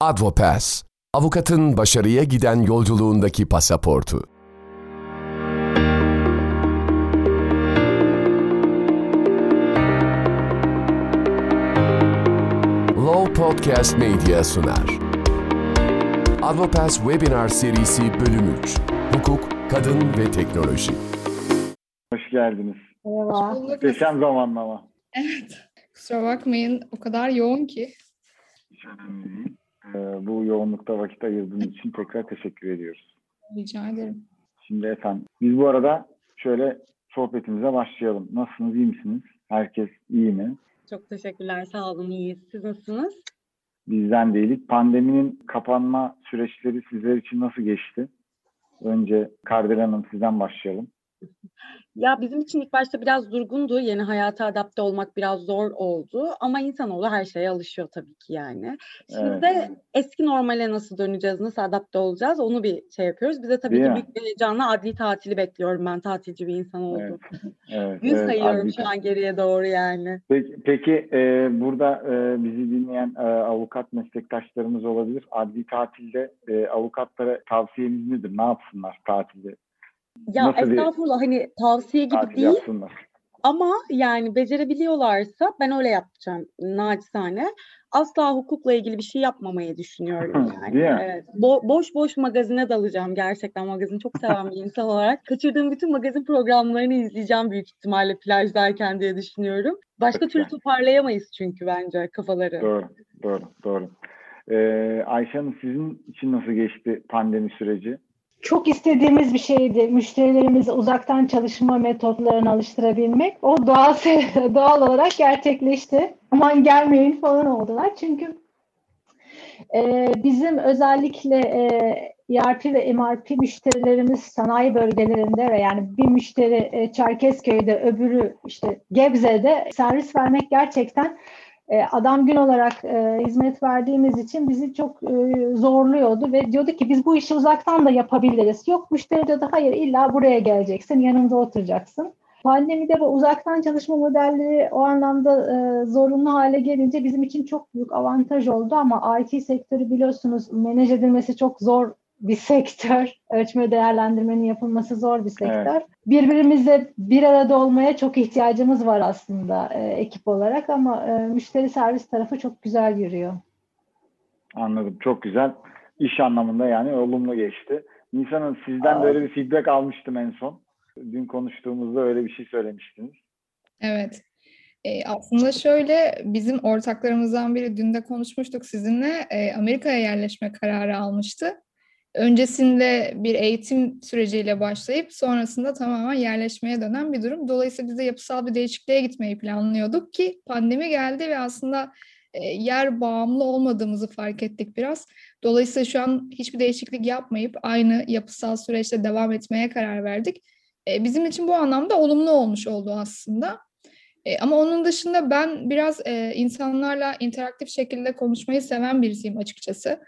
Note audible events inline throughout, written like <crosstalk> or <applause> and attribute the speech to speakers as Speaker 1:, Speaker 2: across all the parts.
Speaker 1: Advopass, avukatın başarıya giden yolculuğundaki pasaportu. Law Podcast Media sunar. Advopass Webinar serisi bölüm 3. Hukuk, kadın ve teknoloji.
Speaker 2: Hoş geldiniz.
Speaker 3: Merhaba.
Speaker 2: Muhteşem zamanlama.
Speaker 3: Evet. Kusura bakmayın o kadar yoğun ki.
Speaker 2: Hiç önemli değil. Ee, bu yoğunlukta vakit ayırdığınız için tekrar teşekkür ediyoruz.
Speaker 3: Rica ederim.
Speaker 2: Şimdi efendim biz bu arada şöyle sohbetimize başlayalım. Nasılsınız, iyi misiniz? Herkes iyi mi?
Speaker 4: Çok teşekkürler. Sağ olun. İyiyiz. Siz nasılsınız?
Speaker 2: Bizden değilik. Pandeminin kapanma süreçleri sizler için nasıl geçti? Önce Kardelen Hanım sizden başlayalım.
Speaker 4: Ya bizim için ilk başta biraz durgundu. Yeni hayata adapte olmak biraz zor oldu. Ama insanoğlu her şeye alışıyor tabii ki yani. Şimdi
Speaker 2: Evet.
Speaker 4: de eski normale nasıl döneceğiz, nasıl adapte olacağız onu bir şey yapıyoruz. Bize tabii
Speaker 2: Değil
Speaker 4: ki büyük bir heyecanla adli tatili bekliyorum. Ben tatilci bir insan oldum.
Speaker 2: Evet. <laughs> Evet,
Speaker 4: Gün
Speaker 2: evet,
Speaker 4: sayıyorum
Speaker 2: adli-
Speaker 4: şu an geriye doğru yani.
Speaker 2: Peki, peki e, burada e, bizi dinleyen e, avukat meslektaşlarımız olabilir. Adli tatilde e, avukatlara tavsiyeniz nedir? Ne yapsınlar tatilde?
Speaker 4: Ya
Speaker 2: Nasıl bir
Speaker 4: estağfurullah hani tavsiye gibi değil.
Speaker 2: yapsınlar.
Speaker 4: Ama yani becerebiliyorlarsa ben öyle yapacağım naçizane. Asla hukukla ilgili bir şey yapmamayı düşünüyorum yani.
Speaker 2: Değil mi?
Speaker 4: Evet. Bo- boş boş magazine dalacağım gerçekten magazin çok seven bir insan olarak. Kaçırdığım bütün magazin programlarını izleyeceğim büyük ihtimalle plajdayken diye düşünüyorum. Başka türlü toparlayamayız çünkü bence kafaları.
Speaker 2: Doğru, doğru, doğru. Ee, Ayşe Hanım sizin için nasıl geçti pandemi süreci?
Speaker 3: Çok istediğimiz bir şeydi. Müşterilerimizi uzaktan çalışma metotlarına alıştırabilmek. O doğal <laughs> doğal olarak gerçekleşti. Aman gelmeyin falan oldular. Çünkü e, bizim özellikle e, ERP ve MRP müşterilerimiz sanayi bölgelerinde ve yani bir müşteri e, Çerkezköy'de öbürü işte Gebze'de servis vermek gerçekten adam gün olarak e, hizmet verdiğimiz için bizi çok e, zorluyordu ve diyordu ki biz bu işi uzaktan da yapabiliriz. Yok müşteri diyordu hayır illa buraya geleceksin yanında oturacaksın. Pandemide bu uzaktan çalışma modelleri o anlamda e, zorunlu hale gelince bizim için çok büyük avantaj oldu ama IT sektörü biliyorsunuz manage edilmesi çok zor bir sektör. Ölçme değerlendirmenin yapılması zor bir sektör. Birbirimizle bir arada olmaya çok ihtiyacımız var aslında e, ekip olarak ama e, müşteri servis tarafı çok güzel yürüyor.
Speaker 2: Anladım. Çok güzel. İş anlamında yani olumlu geçti. Nisan Hanım sizden
Speaker 3: Aa.
Speaker 2: böyle bir feedback almıştım en son. Dün konuştuğumuzda öyle bir şey söylemiştiniz.
Speaker 5: Evet. E, aslında şöyle bizim ortaklarımızdan biri dün de konuşmuştuk sizinle e, Amerika'ya yerleşme kararı almıştı. Öncesinde bir eğitim süreciyle başlayıp sonrasında tamamen yerleşmeye dönen bir durum. Dolayısıyla biz de yapısal bir değişikliğe gitmeyi planlıyorduk ki pandemi geldi ve aslında e, yer bağımlı olmadığımızı fark ettik biraz. Dolayısıyla şu an hiçbir değişiklik yapmayıp aynı yapısal süreçte devam etmeye karar verdik. E, bizim için bu anlamda olumlu olmuş oldu aslında. E, ama onun dışında ben biraz insanlarla interaktif şekilde konuşmayı seven birisiyim açıkçası.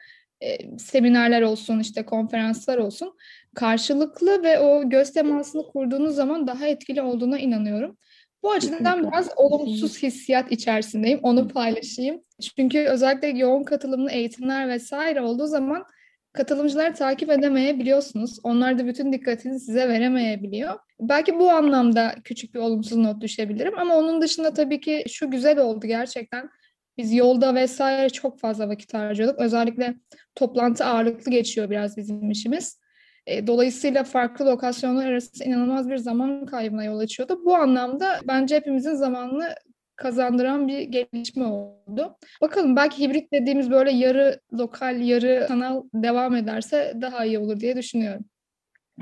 Speaker 5: E, seminerler olsun, işte konferanslar olsun. Karşılıklı ve o göz temasını kurduğunuz zaman daha etkili olduğuna inanıyorum. Bu açıdan biraz olumsuz hissiyat içerisindeyim. Onu paylaşayım. Çünkü özellikle yoğun katılımlı eğitimler vesaire olduğu zaman katılımcıları takip edemeyebiliyorsunuz. Onlar da bütün dikkatini size veremeyebiliyor. Belki bu anlamda küçük bir olumsuz not düşebilirim ama onun dışında tabii ki şu güzel oldu gerçekten. Biz yolda vesaire çok fazla vakit harcıyorduk. Özellikle toplantı ağırlıklı geçiyor biraz bizim işimiz. E, Dolayısıyla farklı lokasyonlar arası inanılmaz bir zaman kaybına yol açıyordu. Bu anlamda bence hepimizin zamanını kazandıran bir gelişme oldu. Bakalım belki hibrit dediğimiz böyle yarı lokal, yarı sanal devam ederse daha iyi olur diye düşünüyorum.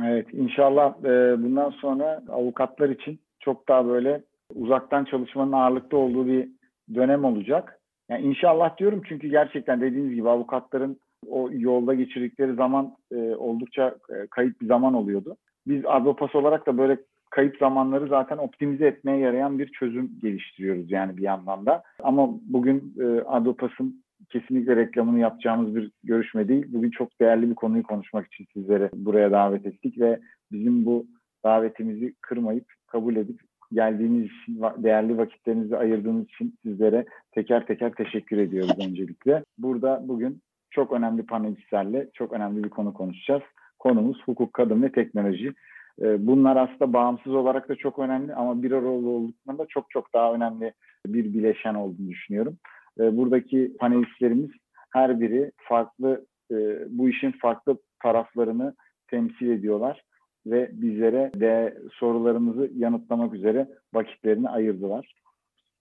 Speaker 2: Evet inşallah e, bundan sonra avukatlar için çok daha böyle uzaktan çalışmanın ağırlıkta olduğu bir dönem olacak. Yani inşallah diyorum çünkü gerçekten dediğiniz gibi avukatların o yolda geçirdikleri zaman e, oldukça e, kayıp bir zaman oluyordu. Biz Advopas olarak da böyle kayıp zamanları zaten optimize etmeye yarayan bir çözüm geliştiriyoruz yani bir yandan da. Ama bugün e, Advopas'ın kesinlikle reklamını yapacağımız bir görüşme değil. Bugün çok değerli bir konuyu konuşmak için sizleri buraya davet ettik ve bizim bu davetimizi kırmayıp kabul edip geldiğiniz için, değerli vakitlerinizi ayırdığınız için sizlere teker teker teşekkür ediyoruz öncelikle. Burada bugün çok önemli panelistlerle çok önemli bir konu konuşacağız. Konumuz hukuk, kadın ve teknoloji. Ee, bunlar aslında bağımsız olarak da çok önemli ama bir arada olduklarında çok çok daha önemli bir bileşen olduğunu düşünüyorum. Ee, buradaki panelistlerimiz her biri farklı, e, bu işin farklı taraflarını temsil ediyorlar ve bizlere de sorularımızı yanıtlamak üzere vakitlerini ayırdılar.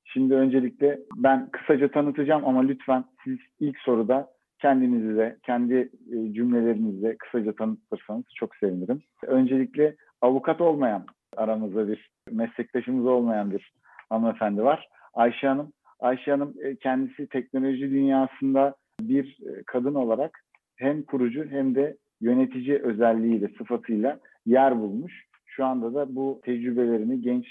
Speaker 2: Şimdi öncelikle ben kısaca tanıtacağım ama lütfen siz ilk soruda kendinizi de kendi e, cümlelerinizle kısaca tanıtırsanız çok sevinirim. Öncelikle avukat olmayan aramızda bir meslektaşımız olmayan bir hanımefendi var. Ayşe Hanım. Ayşe Hanım e, kendisi teknoloji dünyasında bir e, kadın olarak hem kurucu hem de yönetici özelliğiyle, sıfatıyla yer bulmuş. Şu anda da bu tecrübelerini genç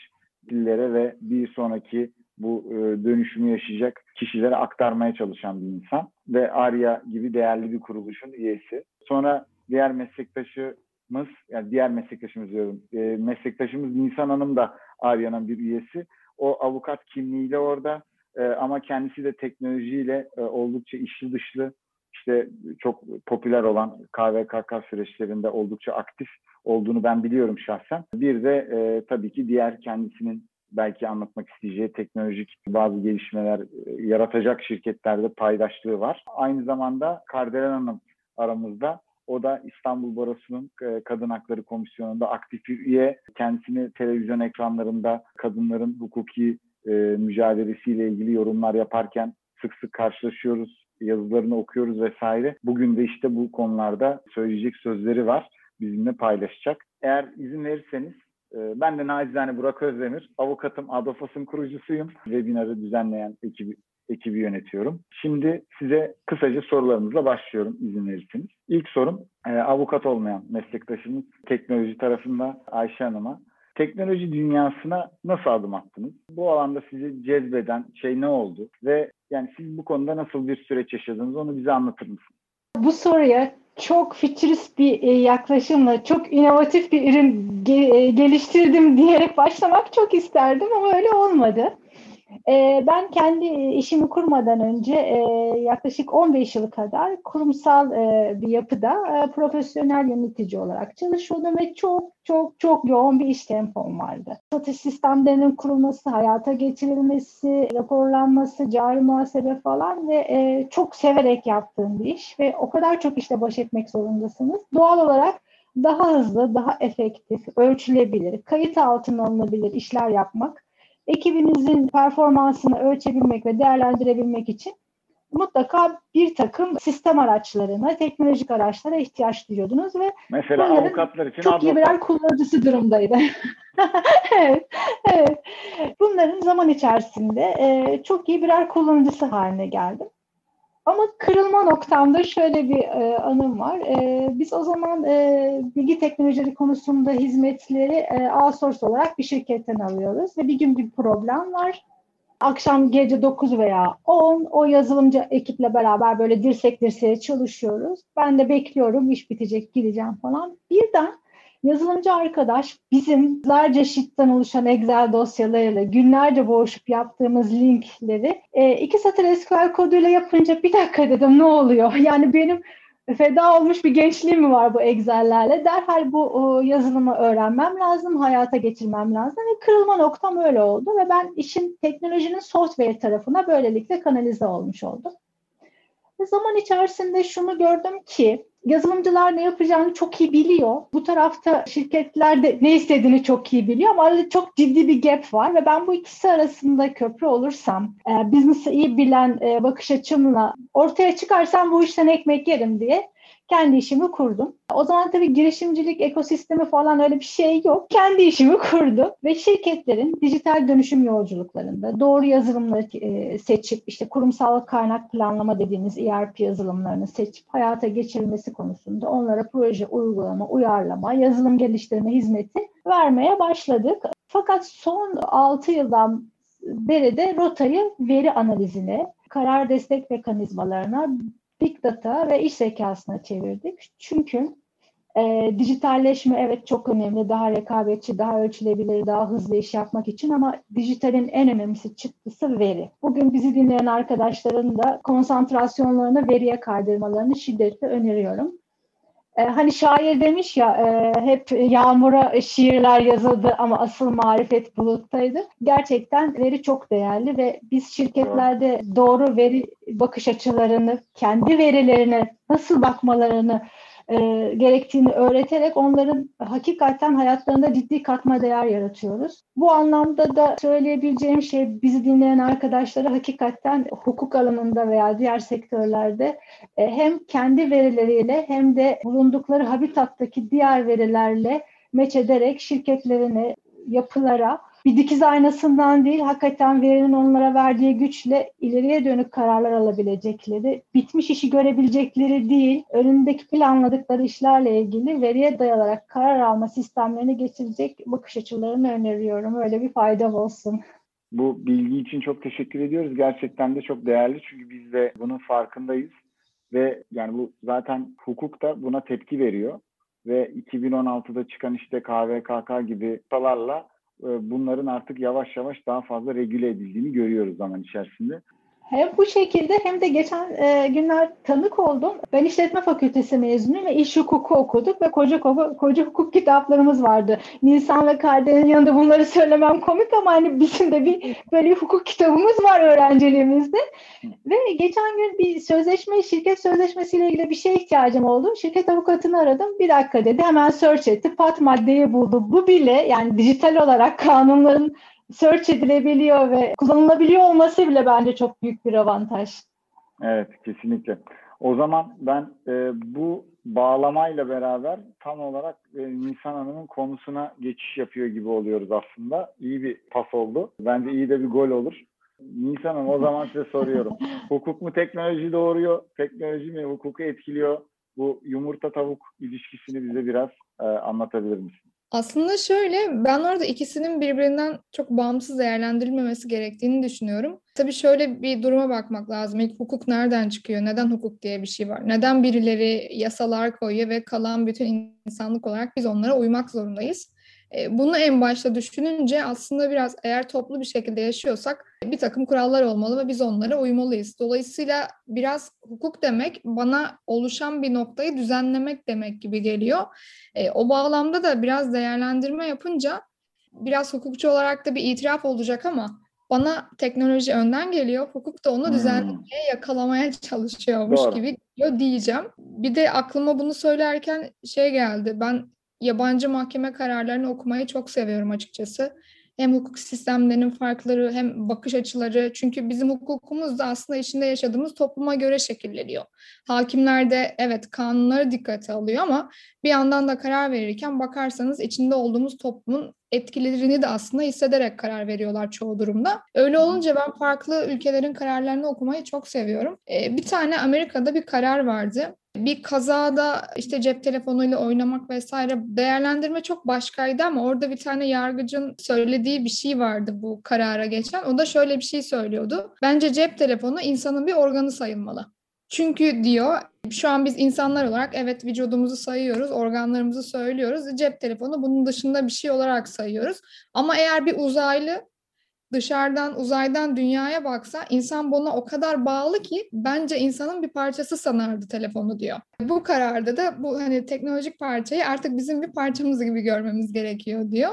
Speaker 2: dillere ve bir sonraki bu e, dönüşümü yaşayacak kişilere aktarmaya çalışan bir insan ve Arya gibi değerli bir kuruluşun üyesi. Sonra diğer meslektaşımız, yani diğer meslektaşımız diyorum, e, meslektaşımız Nisan Hanım da Arya'nın bir üyesi. O avukat kimliğiyle orada e, ama kendisi de teknolojiyle oldukça işli dışlı, işte çok popüler olan KVKK süreçlerinde oldukça aktif olduğunu ben biliyorum şahsen. Bir de e, tabii ki diğer kendisinin belki anlatmak isteyeceği teknolojik bazı gelişmeler e, yaratacak şirketlerde paydaşlığı var. Aynı zamanda Kardelen Hanım aramızda. O da İstanbul Barosu'nun e, Kadın Hakları Komisyonu'nda aktif bir üye. Kendisini televizyon ekranlarında kadınların hukuki e, mücadelesiyle ilgili yorumlar yaparken sık sık karşılaşıyoruz. Yazılarını okuyoruz vesaire. Bugün de işte bu konularda söyleyecek sözleri var. Bizimle paylaşacak. Eğer izin verirseniz ee, ben de nacizane Burak Özdemir, avukatım, Adofas'ın kurucusuyum. Webinarı düzenleyen ekibi, ekibi yönetiyorum. Şimdi size kısaca sorularımızla başlıyorum izin verirseniz. İlk sorum e, avukat olmayan meslektaşımız teknoloji tarafında Ayşe Hanım'a. Teknoloji dünyasına nasıl adım attınız? Bu alanda sizi cezbeden şey ne oldu? Ve yani siz bu konuda nasıl bir süreç yaşadınız onu bize anlatır mısınız?
Speaker 3: Bu soruya çok fütürist bir e, yaklaşımla çok inovatif bir ürün e, geliştirdim diyerek başlamak çok isterdim ama öyle olmadı. E, ben kendi işimi kurmadan önce yaklaşık 15 yıl kadar kurumsal bir yapıda profesyonel yönetici olarak çalışıyordum ve çok çok çok yoğun bir iş tempom vardı. Satış sistemlerinin kurulması, hayata geçirilmesi, raporlanması, cari muhasebe falan ve çok severek yaptığım bir iş ve o kadar çok işte baş etmek zorundasınız. Doğal olarak daha hızlı, daha efektif, ölçülebilir, kayıt altına alınabilir işler yapmak ekibinizin performansını ölçebilmek ve değerlendirebilmek için mutlaka bir takım sistem araçlarına, teknolojik araçlara ihtiyaç duyuyordunuz ve
Speaker 2: mesela avukatlar için
Speaker 3: çok iyi birer kullanıcısı durumdaydı. <laughs> evet, evet. Bunların zaman içerisinde e, çok iyi birer kullanıcısı haline geldim. Ama kırılma noktamda şöyle bir e, anım var. E, biz o zaman e, bilgi teknolojileri konusunda hizmetleri e, outsource olarak bir şirketten alıyoruz ve bir gün bir problem var. Akşam gece 9 veya 10 o yazılımcı ekiple beraber böyle dirsek dirseğe çalışıyoruz. Ben de bekliyorum iş bitecek gideceğim falan. Birden Yazılımcı arkadaş bizim larca sheet'ten oluşan Excel dosyalarıyla günlerce boğuşup yaptığımız linkleri e, iki satır SQL koduyla yapınca bir dakika dedim ne oluyor? <laughs> Yani benim feda olmuş bir gençliğim mi var bu Excel'lerle? Derhal bu o, yazılımı öğrenmem lazım, hayata geçirmem lazım ve kırılma noktam öyle oldu ve ben işin teknolojinin software tarafına böylelikle kanalize olmuş oldum. Ve zaman içerisinde şunu gördüm ki yazılımcılar ne yapacağını çok iyi biliyor. Bu tarafta şirketler de ne istediğini çok iyi biliyor ama arada çok ciddi bir gap var ve ben bu ikisi arasında köprü olursam, e, business'ı iyi bilen e, bakış açımla ortaya çıkarsam bu işten ekmek yerim diye kendi işimi kurdum. O zaman tabii girişimcilik ekosistemi falan öyle bir şey yok. Kendi işimi kurdum ve şirketlerin dijital dönüşüm yolculuklarında doğru yazılımları e, seçip işte kurumsal kaynak planlama dediğimiz ERP yazılımlarını seçip hayata geçirilmesi konusunda onlara proje, uygulama, uyarlama, yazılım geliştirme hizmeti vermeye başladık. Fakat son 6 yıldan beri de rotayı veri analizine, karar destek mekanizmalarına Big Data ve iş zekasına çevirdik. Çünkü E, dijitalleşme evet çok önemli. Daha rekabetçi, daha ölçülebilir, daha hızlı iş yapmak için ama dijitalin en önemlisi çıktısı veri. Bugün bizi dinleyen arkadaşların da konsantrasyonlarını veriye kaydırmalarını şiddetle öneriyorum. Ee, hani şair demiş ya e, hep yağmura şiirler yazıldı ama asıl marifet buluttaydı. Gerçekten veri çok değerli ve biz şirketlerde doğru veri bakış açılarını, kendi verilerine nasıl bakmalarını e, gerektiğini öğreterek onların hakikaten hayatlarında ciddi katma değer yaratıyoruz. Bu anlamda da söyleyebileceğim şey bizi dinleyen arkadaşlara hakikaten hukuk alanında veya diğer sektörlerde e, hem kendi verileriyle hem de bulundukları habitattaki diğer verilerle meç ederek şirketlerine, yapılara bir dikiz aynasından değil, hakikaten verinin onlara verdiği güçle ileriye dönük kararlar alabilecekleri, bitmiş işi görebilecekleri değil, önündeki planladıkları işlerle ilgili veriye dayalarak karar alma sistemlerini getirecek bakış açılarını öneriyorum. Öyle bir fayda olsun.
Speaker 2: Bu bilgi için çok teşekkür ediyoruz. Gerçekten de çok değerli çünkü biz de bunun farkındayız ve yani bu zaten hukuk da buna tepki veriyor ve 2016'da çıkan işte KVKK gibi yasalarla e, bunların artık yavaş yavaş daha fazla regüle edildiğini görüyoruz zaman içerisinde.
Speaker 3: Hem bu şekilde hem de geçen e, günler tanık oldum. Ben işletme fakültesi mezunuyum ve iş hukuku okuduk ve koca koca, koca hukuk kitaplarımız vardı. Nisan ve Karde'nin yanında bunları söylemem komik ama hani bizim de bir böyle bir hukuk kitabımız var öğrenciliğimizde. Ve geçen gün bir sözleşme, şirket sözleşmesiyle ilgili bir şeye ihtiyacım oldu. Şirket avukatını aradım. Bir dakika dedi. Hemen search etti. Pat maddeyi buldu. Bu bile yani dijital olarak kanunların search edilebiliyor ve kullanılabiliyor olması bile bence çok büyük bir avantaj.
Speaker 2: Evet, kesinlikle. O zaman ben e, bu bağlamayla beraber tam olarak e, Nisan Hanım'ın konusuna geçiş yapıyor gibi oluyoruz aslında. İyi bir pas oldu. Bence iyi de bir gol olur. Nisan Hanım o zaman size soruyorum. <laughs> Hukuk mu teknoloji doğuruyor? Teknoloji mi hukuku etkiliyor? Bu yumurta tavuk ilişkisini bize biraz e, anlatabilir misiniz?
Speaker 5: Aslında şöyle, ben orada ikisinin birbirinden çok bağımsız değerlendirilmemesi gerektiğini düşünüyorum. Tabii şöyle bir duruma bakmak lazım. İlk hukuk nereden çıkıyor? Neden hukuk diye bir şey var? Neden birileri yasalar koyuyor ve kalan bütün insanlık olarak biz onlara uymak zorundayız? E, bunu en başta düşününce aslında biraz eğer toplu bir şekilde yaşıyorsak bir takım kurallar olmalı ve biz onlara uymalıyız. Dolayısıyla biraz hukuk demek bana oluşan bir noktayı düzenlemek demek gibi geliyor. E, o bağlamda da biraz değerlendirme yapınca biraz hukukçu olarak da bir itiraf olacak ama bana teknoloji önden geliyor. Hukuk da onu hmm. düzenlemeye, yakalamaya çalışıyormuş Doğru. gibi geliyor diyeceğim. Bir de aklıma bunu söylerken şey geldi. Ben yabancı mahkeme kararlarını okumayı çok seviyorum açıkçası. Hem hukuk sistemlerinin farkları hem bakış açıları çünkü bizim hukukumuz da aslında içinde yaşadığımız topluma göre şekilleniyor. Hakimler de evet kanunları dikkate alıyor ama bir yandan da karar verirken bakarsanız içinde olduğumuz toplumun etkilerini de aslında hissederek karar veriyorlar çoğu durumda. Öyle olunca ben farklı ülkelerin kararlarını okumayı çok seviyorum. Ee, bir tane Amerika'da bir karar vardı bir kazada işte cep telefonuyla oynamak vesaire değerlendirme çok başkaydı ama orada bir tane yargıcın söylediği bir şey vardı bu karara geçen. O da şöyle bir şey söylüyordu. Bence cep telefonu insanın bir organı sayılmalı. Çünkü diyor şu an biz insanlar olarak evet vücudumuzu sayıyoruz, organlarımızı söylüyoruz. Cep telefonu bunun dışında bir şey olarak sayıyoruz. Ama eğer bir uzaylı dışarıdan uzaydan dünyaya baksa insan buna o kadar bağlı ki bence insanın bir parçası sanardı telefonu diyor. Bu kararda da bu hani teknolojik parçayı artık bizim bir parçamız gibi görmemiz gerekiyor diyor.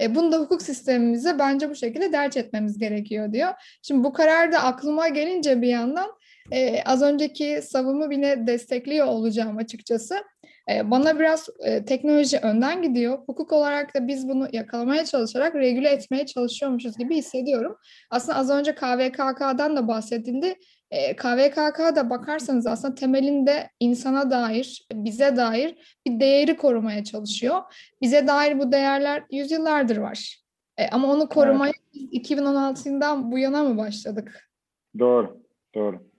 Speaker 5: E, bunu da hukuk sistemimize bence bu şekilde derç etmemiz gerekiyor diyor. Şimdi bu karar da aklıma gelince bir yandan e, az önceki savımı bile destekliyor olacağım açıkçası. E, bana biraz e, teknoloji önden gidiyor. Hukuk olarak da biz bunu yakalamaya çalışarak regüle etmeye çalışıyormuşuz gibi hissediyorum. Aslında az önce KVKK'dan da bahsedildi. E, KVKK'da bakarsanız aslında temelinde insana dair, bize dair bir değeri korumaya çalışıyor. Bize dair bu değerler yüzyıllardır var. E, ama onu korumaya evet. 2016'dan bu yana mı başladık?
Speaker 2: Doğru, doğru.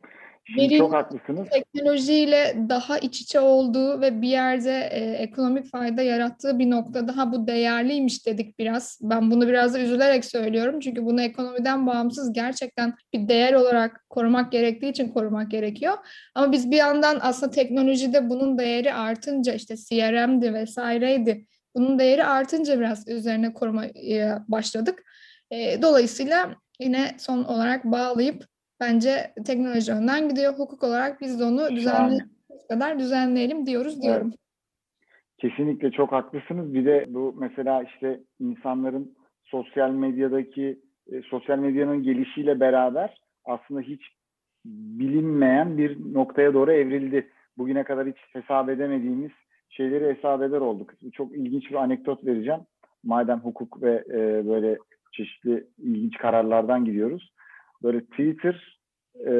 Speaker 2: Şimdi çok haklısınız.
Speaker 5: teknolojiyle daha iç içe olduğu ve bir yerde e, ekonomik fayda yarattığı bir nokta daha bu değerliymiş dedik biraz. Ben bunu biraz da üzülerek söylüyorum. Çünkü bunu ekonomiden bağımsız gerçekten bir değer olarak korumak gerektiği için korumak gerekiyor. Ama biz bir yandan aslında teknolojide bunun değeri artınca işte CRM'di vesaireydi. Bunun değeri artınca biraz üzerine korumaya başladık. E, dolayısıyla yine son olarak bağlayıp Bence teknoloji önden gidiyor. Hukuk olarak biz de onu düzenlediğimiz kadar düzenleyelim diyoruz diyorum.
Speaker 2: Kesinlikle çok haklısınız. Bir de bu mesela işte insanların sosyal medyadaki e, sosyal medyanın gelişiyle beraber aslında hiç bilinmeyen bir noktaya doğru evrildi. Bugüne kadar hiç hesap edemediğimiz şeyleri hesap eder olduk. Çok ilginç bir anekdot vereceğim. Madem hukuk ve e, böyle çeşitli ilginç kararlardan gidiyoruz. Böyle Twitter e,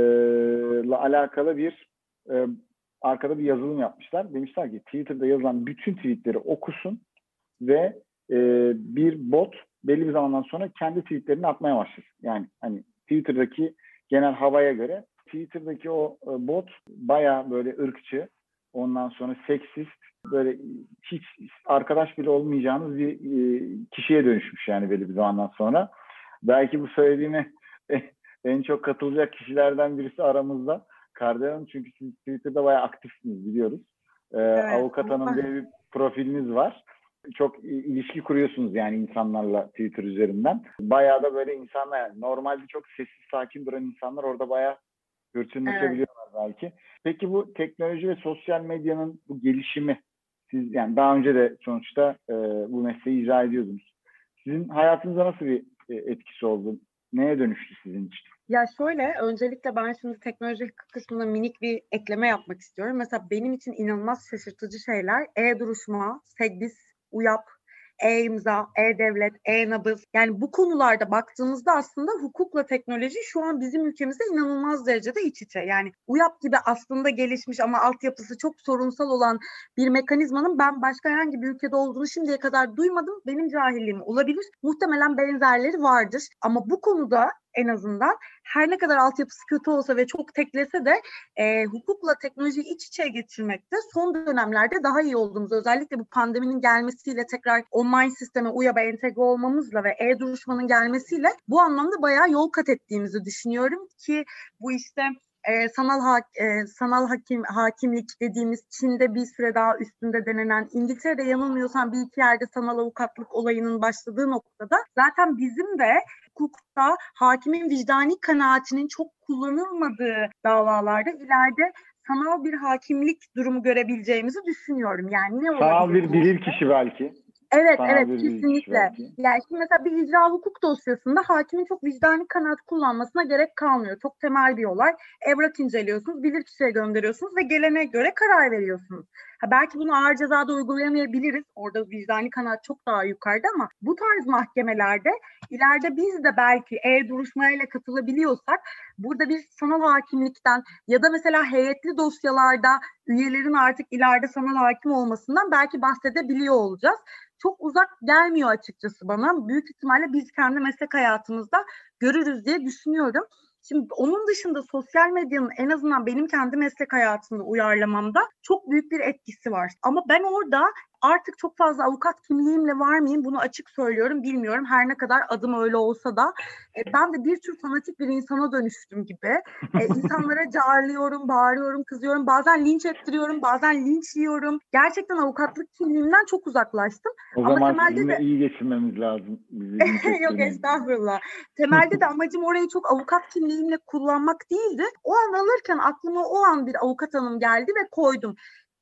Speaker 2: alakalı bir e, arkada bir yazılım yapmışlar. Demişler ki Twitter'da yazılan bütün tweetleri okusun ve e, bir bot belli bir zamandan sonra kendi tweetlerini atmaya başlasın. Yani hani Twitter'daki genel havaya göre Twitter'daki o e, bot baya böyle ırkçı, ondan sonra seksist, böyle hiç arkadaş bile olmayacağınız bir e, kişiye dönüşmüş yani belli bir zamandan sonra. Belki bu söylediğime en çok katılacak kişilerden birisi aramızda. Kardelen çünkü siz Twitter'da bayağı aktifsiniz biliyoruz. Ee,
Speaker 4: Evet,
Speaker 2: Avukat Hanım diye bir profiliniz var. Çok ilişki kuruyorsunuz yani insanlarla Twitter üzerinden. Bayağı da böyle insanlar yani normalde çok sessiz sakin duran insanlar orada bayağı hırçınlaşabiliyorlar belki. Peki bu teknoloji ve sosyal medyanın bu gelişimi siz yani daha önce de sonuçta e, bu mesleği icra ediyordunuz. Sizin hayatınıza nasıl bir e, etkisi oldu? Neye dönüştü sizin için?
Speaker 4: Ya şöyle, öncelikle ben şimdi teknoloji kısmına minik bir ekleme yapmak istiyorum. Mesela benim için inanılmaz şaşırtıcı şeyler e-duruşma, Segbis, UYAP, e-imza, e-devlet, e-nabız. Yani bu konularda baktığımızda aslında hukukla teknoloji şu an bizim ülkemizde inanılmaz derecede iç içe. Yani UYAP gibi aslında gelişmiş ama altyapısı çok sorunsal olan bir mekanizmanın ben başka herhangi bir ülkede olduğunu şimdiye kadar duymadım. Benim cahilliğim olabilir. Muhtemelen benzerleri vardır. Ama bu konuda en azından. Her ne kadar altyapısı kötü olsa ve çok teklese de e, hukukla teknolojiyi iç içe getirmekte son dönemlerde daha iyi olduğumuz özellikle bu pandeminin gelmesiyle tekrar online sisteme UYAB'a entegre olmamızla ve e-duruşmanın gelmesiyle bu anlamda bayağı yol kat ettiğimizi düşünüyorum ki bu işte e, sanal hak, e, sanal hakim hakimlik dediğimiz Çin'de bir süre daha üstünde denenen İngiltere'de yanılmıyorsam bir iki yerde sanal avukatlık olayının başladığı noktada zaten bizim de hukukta hakimin vicdani kanaatinin çok kullanılmadığı davalarda ileride sanal bir hakimlik durumu görebileceğimizi düşünüyorum. Yani ne
Speaker 2: Sanal
Speaker 4: olabilir
Speaker 2: bir
Speaker 4: bu?
Speaker 2: bilir kişi belki.
Speaker 4: Evet
Speaker 2: Sanal
Speaker 4: evet
Speaker 2: bir
Speaker 4: kesinlikle. Yani şimdi mesela bir icra hukuk dosyasında hakimin çok vicdani kanaat kullanmasına gerek kalmıyor. Çok temel bir olay. Evrak inceliyorsunuz, bilirkişiye gönderiyorsunuz ve gelene göre karar veriyorsunuz. Ha belki bunu ağır cezada uygulayamayabiliriz. Orada vicdani kanaat çok daha yukarıda ama bu tarz mahkemelerde ileride biz de belki e-duruşmayla katılabiliyorsak burada bir sanal hakimlikten ya da mesela heyetli dosyalarda üyelerin artık ileride sanal hakim olmasından belki bahsedebiliyor olacağız çok uzak gelmiyor açıkçası bana. Büyük ihtimalle biz kendi meslek hayatımızda görürüz diye düşünüyorum. Şimdi onun dışında sosyal medyanın en azından benim kendi meslek hayatımda uyarlamamda çok büyük bir etkisi var. Ama ben orada artık çok fazla avukat kimliğimle var mıyım bunu açık söylüyorum bilmiyorum. Her ne kadar adım öyle olsa da e, ben de bir tür fanatik bir insana dönüştüm gibi. E, <laughs> insanlara carlıyorum, bağırıyorum, kızıyorum. Bazen linç ettiriyorum, bazen linç yiyorum. Gerçekten avukatlık kimliğimden çok uzaklaştım.
Speaker 2: O
Speaker 4: Ama
Speaker 2: zaman
Speaker 4: temelde de-
Speaker 2: iyi geçinmemiz lazım. <laughs>
Speaker 4: Yok estağfurullah. Temelde de amacım orayı çok avukat kimliğimle kullanmak değildi. O an alırken aklıma o an bir avukat hanım geldi ve koydum.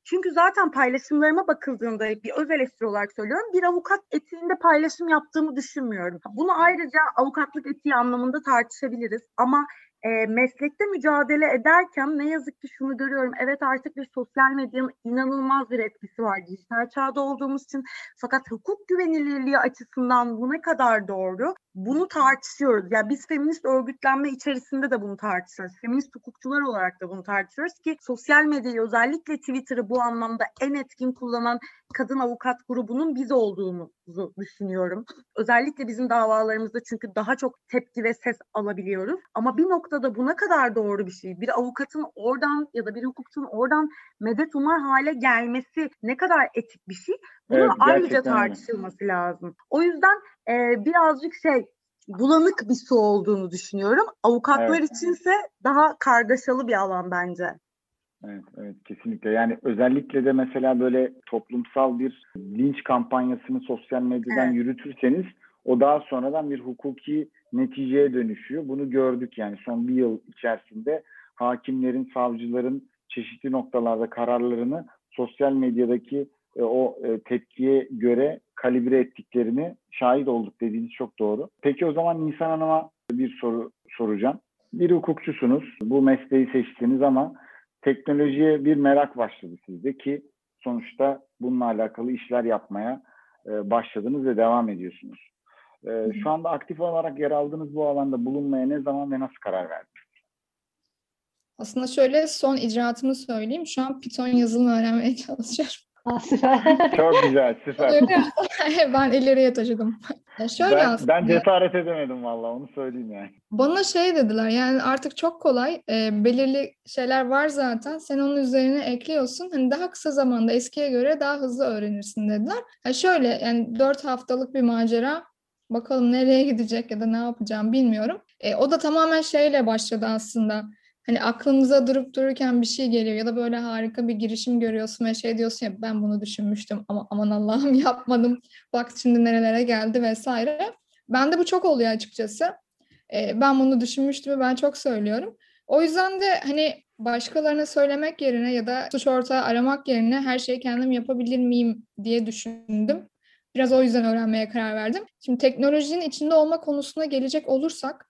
Speaker 4: Çünkü zaten paylaşımlarıma bakıldığında bir öz eleştiri olarak söylüyorum. Bir avukat etiğinde paylaşım yaptığımı düşünmüyorum. Bunu ayrıca avukatlık etiği anlamında tartışabiliriz. Ama e, meslekte mücadele ederken ne yazık ki şunu görüyorum. Evet artık bir sosyal medyanın inanılmaz bir etkisi var. Dijital çağda olduğumuz için fakat hukuk güvenilirliği açısından bu ne kadar doğru? Bunu tartışıyoruz. Ya biz feminist örgütlenme içerisinde de bunu tartışıyoruz. Feminist hukukçular olarak da bunu tartışıyoruz ki sosyal medyayı özellikle Twitter'ı bu anlamda en etkin kullanan kadın avukat grubunun biz olduğumuzu düşünüyorum. Özellikle bizim davalarımızda çünkü daha çok tepki ve ses alabiliyoruz. Ama bir noktada noktada bu ne kadar doğru bir şey? Bir avukatın oradan ya da bir hukukçunun oradan medet umar hale gelmesi ne kadar etik bir şey? Bunun
Speaker 2: Evet,
Speaker 4: ayrıca
Speaker 2: gerçekten öyle.
Speaker 4: tartışılması lazım. O yüzden e, birazcık şey bulanık bir su olduğunu düşünüyorum. Avukatlar
Speaker 2: Evet.
Speaker 4: içinse daha kargaşalı bir alan bence.
Speaker 2: Evet, evet kesinlikle. Yani özellikle de mesela böyle toplumsal bir linç kampanyasını sosyal medyadan
Speaker 4: Evet.
Speaker 2: yürütürseniz o daha sonradan bir hukuki neticeye dönüşüyor. Bunu gördük yani son bir yıl içerisinde hakimlerin, savcıların çeşitli noktalarda kararlarını sosyal medyadaki e, o e, tepkiye göre kalibre ettiklerini şahit olduk dediğiniz çok doğru. Peki o zaman Nisan Hanım'a bir soru soracağım. Bir hukukçusunuz, bu mesleği seçtiniz ama teknolojiye bir merak başladı sizde ki sonuçta bununla alakalı işler yapmaya e, başladınız ve devam ediyorsunuz. E, şu anda aktif olarak yer aldığınız bu alanda bulunmaya ne zaman ve nasıl karar verdiniz?
Speaker 5: Aslında şöyle son icraatımı söyleyeyim. Şu an Python yazılımı öğrenmeye <laughs> çalışıyorum. <laughs>
Speaker 2: Çok güzel, süper. <laughs>
Speaker 5: ben ileriye taşıdım. Ya şöyle
Speaker 2: Ben,
Speaker 5: aslında.
Speaker 2: ben cesaret edemedim vallahi onu söyleyeyim yani.
Speaker 5: Bana şey dediler yani artık çok kolay e, belirli şeyler var zaten sen onun üzerine ekliyorsun hani daha kısa zamanda eskiye göre daha hızlı öğrenirsin dediler. Ya şöyle yani dört haftalık bir macera bakalım nereye gidecek ya da ne yapacağım bilmiyorum. E, o da tamamen şeyle başladı aslında. Hani aklımıza durup dururken bir şey geliyor ya da böyle harika bir girişim görüyorsun ve şey diyorsun ya ben bunu düşünmüştüm ama aman Allah'ım <laughs> yapmadım. Bak şimdi nerelere geldi vesaire. Bende bu çok oluyor açıkçası. E, ben bunu düşünmüştüm ben çok söylüyorum. O yüzden de hani başkalarına söylemek yerine ya da suç ortağı aramak yerine her şeyi kendim yapabilir miyim diye düşündüm. Biraz o yüzden öğrenmeye karar verdim. Şimdi teknolojinin içinde olma konusuna gelecek olursak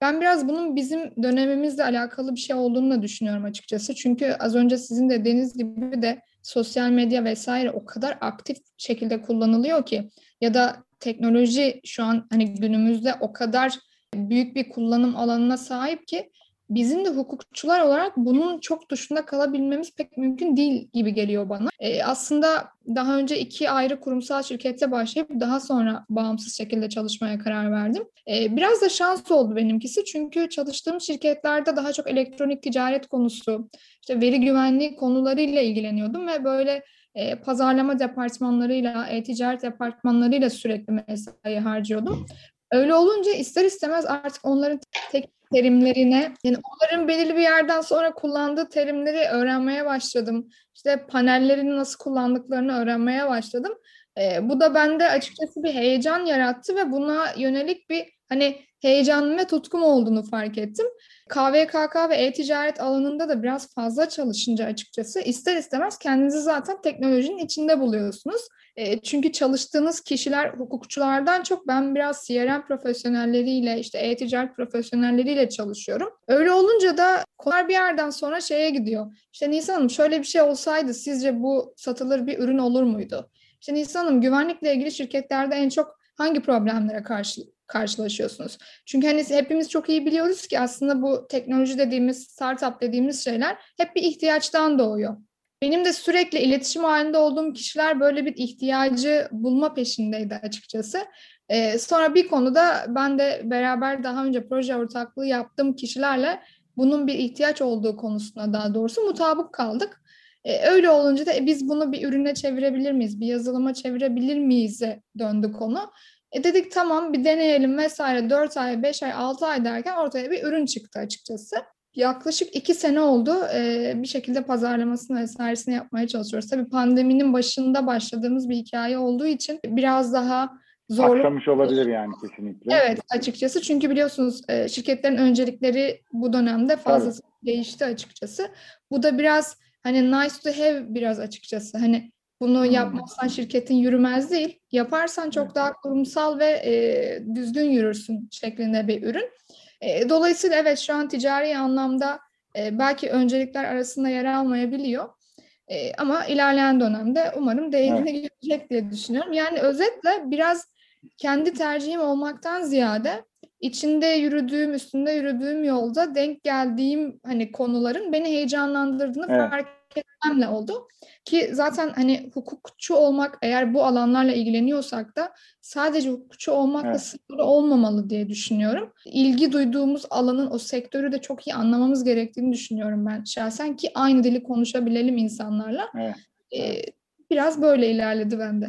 Speaker 5: ben biraz bunun bizim dönemimizle alakalı bir şey olduğunu da düşünüyorum açıkçası. Çünkü az önce sizin dediğiniz gibi de sosyal medya vesaire o kadar aktif şekilde kullanılıyor ki ya da teknoloji şu an hani günümüzde o kadar büyük bir kullanım alanına sahip ki bizim de hukukçular olarak bunun çok dışında kalabilmemiz pek mümkün değil gibi geliyor bana. E, aslında daha önce iki ayrı kurumsal şirkette başlayıp daha sonra bağımsız şekilde çalışmaya karar verdim. E, biraz da şans oldu benimkisi çünkü çalıştığım şirketlerde daha çok elektronik ticaret konusu, işte veri güvenliği konularıyla ilgileniyordum ve böyle e, pazarlama departmanlarıyla, e-ticaret departmanlarıyla sürekli mesai harcıyordum. Öyle olunca ister istemez artık onların tek terimlerine, yani onların belirli bir yerden sonra kullandığı terimleri öğrenmeye başladım. İşte panellerini nasıl kullandıklarını öğrenmeye başladım. E, bu da bende açıkçası bir heyecan yarattı ve buna yönelik bir hani heyecanım ve tutkum olduğunu fark ettim. KVKK ve e-ticaret alanında da biraz fazla çalışınca açıkçası ister istemez kendinizi zaten teknolojinin içinde buluyorsunuz. E, çünkü çalıştığınız kişiler hukukçulardan çok ben biraz CRM profesyonelleriyle işte e-ticaret profesyonelleriyle çalışıyorum. Öyle olunca da konular bir yerden sonra şeye gidiyor. İşte Nisan Hanım şöyle bir şey olsaydı sizce bu satılır bir ürün olur muydu? İşte Nisan Hanım güvenlikle ilgili şirketlerde en çok hangi problemlere karşı karşılaşıyorsunuz? Çünkü hani hepimiz çok iyi biliyoruz ki aslında bu teknoloji dediğimiz, startup dediğimiz şeyler hep bir ihtiyaçtan doğuyor. Benim de sürekli iletişim halinde olduğum kişiler böyle bir ihtiyacı bulma peşindeydi açıkçası. Ee, sonra bir konuda ben de beraber daha önce proje ortaklığı yaptığım kişilerle bunun bir ihtiyaç olduğu konusunda daha doğrusu mutabık kaldık. Ee, öyle olunca da e, biz bunu bir ürüne çevirebilir miyiz, bir yazılıma çevirebilir miyiz'e döndü konu. E dedik tamam bir deneyelim vesaire 4 ay, 5 ay, 6 ay derken ortaya bir ürün çıktı açıkçası. Yaklaşık iki sene oldu. Ee, bir şekilde pazarlamasını vesairesini yapmaya çalışıyoruz. Tabii pandeminin başında başladığımız bir hikaye olduğu için biraz daha zorlu.
Speaker 2: Aksamış olabilir yani kesinlikle.
Speaker 5: Evet açıkçası çünkü biliyorsunuz e, şirketlerin öncelikleri bu dönemde fazla değişti açıkçası. Bu da biraz hani nice to have biraz açıkçası. Hani bunu
Speaker 2: Hmm.
Speaker 5: yapmazsan şirketin yürümez değil. Yaparsan çok daha kurumsal ve e, düzgün yürürsün şeklinde bir ürün. E, dolayısıyla evet şu an ticari anlamda e, belki öncelikler arasında yer almayabiliyor. E, ama ilerleyen dönemde umarım değerini görecek diye düşünüyorum. Yani özetle biraz kendi tercihim olmaktan ziyade içinde yürüdüğüm, üstünde yürüdüğüm yolda denk geldiğim hani konuların beni heyecanlandırdığını
Speaker 2: Evet.
Speaker 5: fark etmemle oldu. Ki zaten hani hukukçu olmak eğer bu alanlarla ilgileniyorsak da sadece hukukçu olmakla
Speaker 2: Evet.
Speaker 5: sınırlı olmamalı diye düşünüyorum. İlgi duyduğumuz alanın o sektörü de çok iyi anlamamız gerektiğini düşünüyorum ben şahsen ki aynı dili konuşabilelim insanlarla.
Speaker 2: Evet.
Speaker 5: Ee, biraz böyle ilerledi bende.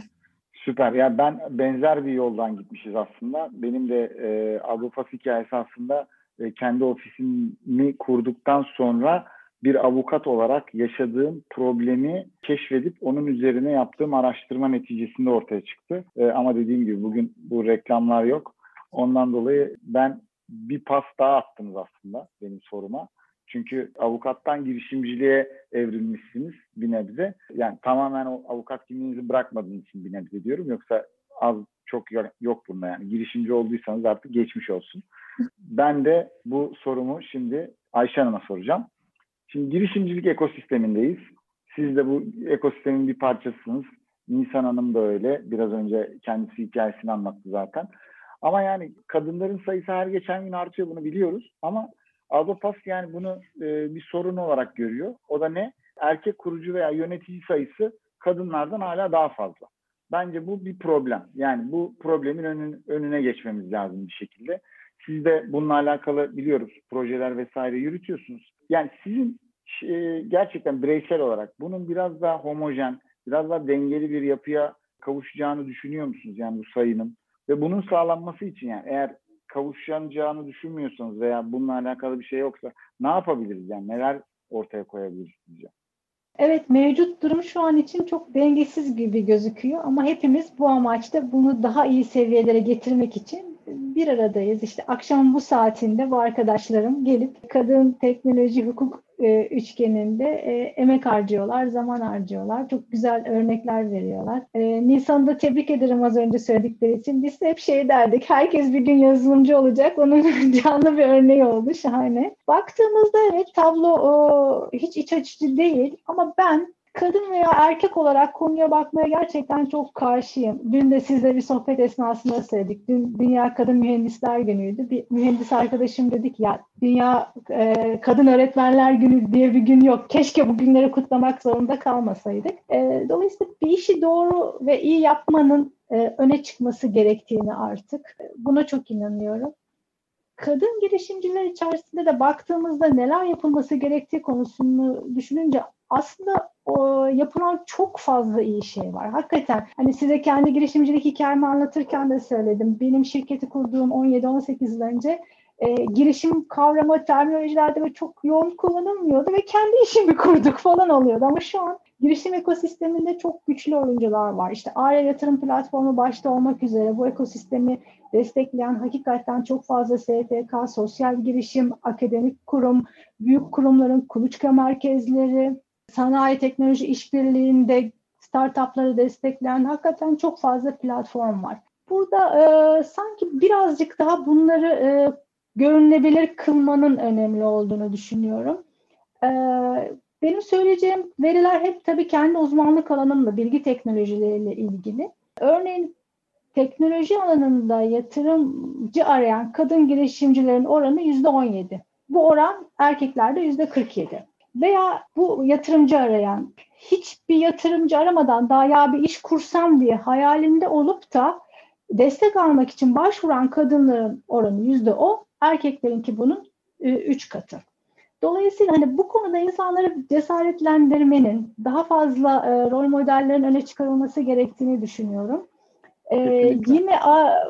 Speaker 2: Süper. Ya ben benzer bir yoldan gitmişiz aslında. Benim de e, Avrupa hikayesi aslında e, kendi ofisimi kurduktan sonra bir avukat olarak yaşadığım problemi keşfedip onun üzerine yaptığım araştırma neticesinde ortaya çıktı. E, ama dediğim gibi bugün bu reklamlar yok. Ondan dolayı ben bir pas daha attınız aslında benim soruma. Çünkü avukattan girişimciliğe evrilmişsiniz bir nebze. Yani tamamen o avukat kimliğinizi bırakmadığınız için bir nebze diyorum. Yoksa az çok yo- yok bunda yani. Girişimci olduysanız artık geçmiş olsun. Ben de bu sorumu şimdi Ayşe Hanım'a soracağım. Şimdi girişimcilik ekosistemindeyiz. Siz de bu ekosistemin bir parçasısınız. Nisan Hanım da öyle. Biraz önce kendisi hikayesini anlattı zaten. Ama yani kadınların sayısı her geçen gün artıyor bunu biliyoruz. Ama Adopas yani bunu e, bir sorun olarak görüyor. O da ne? Erkek kurucu veya yönetici sayısı kadınlardan hala daha fazla. Bence bu bir problem. Yani bu problemin önün, önüne geçmemiz lazım bir şekilde. Siz de bununla alakalı biliyoruz projeler vesaire yürütüyorsunuz. Yani sizin gerçekten bireysel olarak bunun biraz daha homojen, biraz daha dengeli bir yapıya kavuşacağını düşünüyor musunuz? Yani bu sayının ve bunun sağlanması için yani eğer kavuşacağını düşünmüyorsanız veya bununla alakalı bir şey yoksa ne yapabiliriz yani neler ortaya koyabiliriz sizce?
Speaker 3: Evet mevcut durum şu an için çok dengesiz gibi gözüküyor ama hepimiz bu amaçta bunu daha iyi seviyelere getirmek için bir aradayız. İşte akşam bu saatinde bu arkadaşlarım gelip kadın teknoloji hukuk e, üçgeninde e, emek harcıyorlar, zaman harcıyorlar. Çok güzel örnekler veriyorlar. E, Nisan'ı da tebrik ederim az önce söyledikleri için. Biz hep şey derdik, herkes bir gün yazılımcı olacak. Onun <laughs> canlı bir örneği oldu, şahane. Baktığımızda evet tablo o, hiç iç açıcı değil ama ben kadın veya erkek olarak konuya bakmaya gerçekten çok karşıyım. Dün de sizle bir sohbet esnasında söyledik. Dün Dünya Kadın Mühendisler Günü'ydü. Bir mühendis arkadaşım dedi ki ya Dünya e, Kadın Öğretmenler Günü diye bir gün yok. Keşke bu günleri kutlamak zorunda kalmasaydık. E, dolayısıyla bir işi doğru ve iyi yapmanın e, öne çıkması gerektiğini artık. Buna çok inanıyorum kadın girişimciler içerisinde de baktığımızda neler yapılması gerektiği konusunu düşününce aslında o, yapılan çok fazla iyi şey var. Hakikaten hani size kendi girişimcilik hikayemi anlatırken de söyledim. Benim şirketi kurduğum 17-18 yıl önce e, girişim kavramı terminolojilerde ve çok yoğun kullanılmıyordu ve kendi işimi kurduk falan oluyordu. Ama şu an girişim ekosisteminde çok güçlü oyuncular var. İşte ARE yatırım platformu başta olmak üzere bu ekosistemi destekleyen hakikaten çok fazla STK, sosyal girişim, akademik kurum, büyük kurumların kuluçka merkezleri, sanayi teknoloji işbirliğinde startupları destekleyen hakikaten çok fazla platform var. Burada e, sanki birazcık daha bunları e, görünebilir kılmanın önemli olduğunu düşünüyorum. E, benim söyleyeceğim veriler hep tabii kendi uzmanlık alanımla, bilgi teknolojileriyle ilgili. Örneğin teknoloji alanında yatırımcı arayan kadın girişimcilerin oranı yüzde on yedi. Bu oran erkeklerde yüzde kırk yedi. Veya bu yatırımcı arayan hiçbir yatırımcı aramadan daha ya bir iş kursam diye hayalinde olup da destek almak için başvuran kadınların oranı yüzde on, erkeklerinki bunun üç katı. Dolayısıyla hani bu konuda insanları cesaretlendirmenin, daha fazla e, rol modellerin öne çıkarılması gerektiğini düşünüyorum. E, yine a,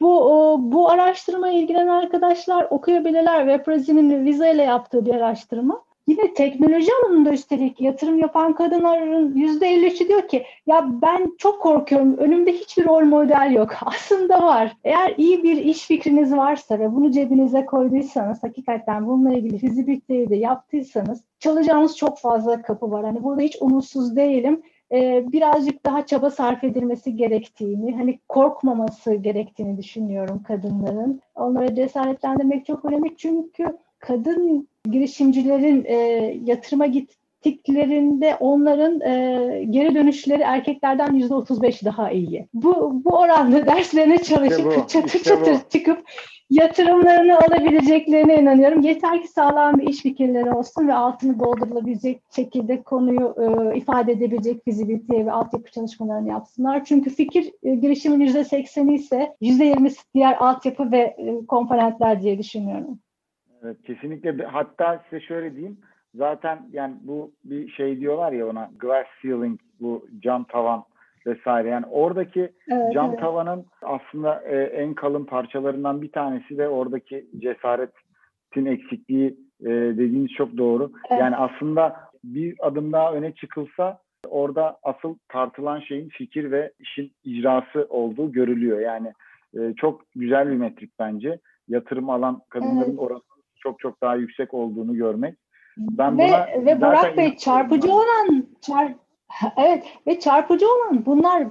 Speaker 3: bu o, bu araştırmaya ilgilenen arkadaşlar okuyabilirler. Webrazi'nin Visa ile yaptığı bir araştırma. Yine teknoloji alanında üstelik yatırım yapan kadınların %53'ü diyor ki ya ben çok korkuyorum önümde hiçbir rol model yok. <laughs> Aslında var. Eğer iyi bir iş fikriniz varsa ve bunu cebinize koyduysanız hakikaten bununla ilgili fizibiliteyi de yaptıysanız çalacağınız çok fazla kapı var. Hani burada hiç umutsuz değilim birazcık daha çaba sarf edilmesi gerektiğini, hani korkmaması gerektiğini düşünüyorum kadınların. Onları cesaretlendirmek çok önemli çünkü kadın girişimcilerin e, yatırıma git, gittiklerinde onların e, geri dönüşleri erkeklerden yüzde 35 daha iyi. Bu, bu oranda <laughs> derslerine çalışıp
Speaker 2: İşte bu,
Speaker 3: çatır
Speaker 2: işte
Speaker 3: çatır
Speaker 2: bu.
Speaker 3: çıkıp yatırımlarını alabileceklerine inanıyorum. Yeter ki sağlam bir iş fikirleri olsun ve altını doldurulabilecek şekilde konuyu e, ifade edebilecek fizibiliteye ve altyapı çalışmalarını yapsınlar. Çünkü fikir e, girişimin yüzde sekseni ise yüzde yirmisi diğer altyapı ve e, komponentler diye düşünüyorum.
Speaker 2: Evet, kesinlikle. Hatta size şöyle diyeyim. Zaten yani bu bir şey diyorlar ya ona glass ceiling, bu cam tavan vesaire. Yani oradaki
Speaker 3: Evet,
Speaker 2: cam
Speaker 3: evet.
Speaker 2: tavanın aslında e, en kalın parçalarından bir tanesi de oradaki cesaretin eksikliği e, dediğiniz çok doğru.
Speaker 3: Evet.
Speaker 2: Yani aslında bir adım daha öne çıkılsa orada asıl tartılan şeyin fikir ve işin icrası olduğu görülüyor. Yani e, çok güzel bir metrik bence. Yatırım alan kadınların
Speaker 3: Evet.
Speaker 2: oranı çok çok daha yüksek olduğunu görmek. Ben
Speaker 3: ve
Speaker 2: buna
Speaker 3: ve Burak Bey çarpıcı olan çar, evet ve çarpıcı olan bunlar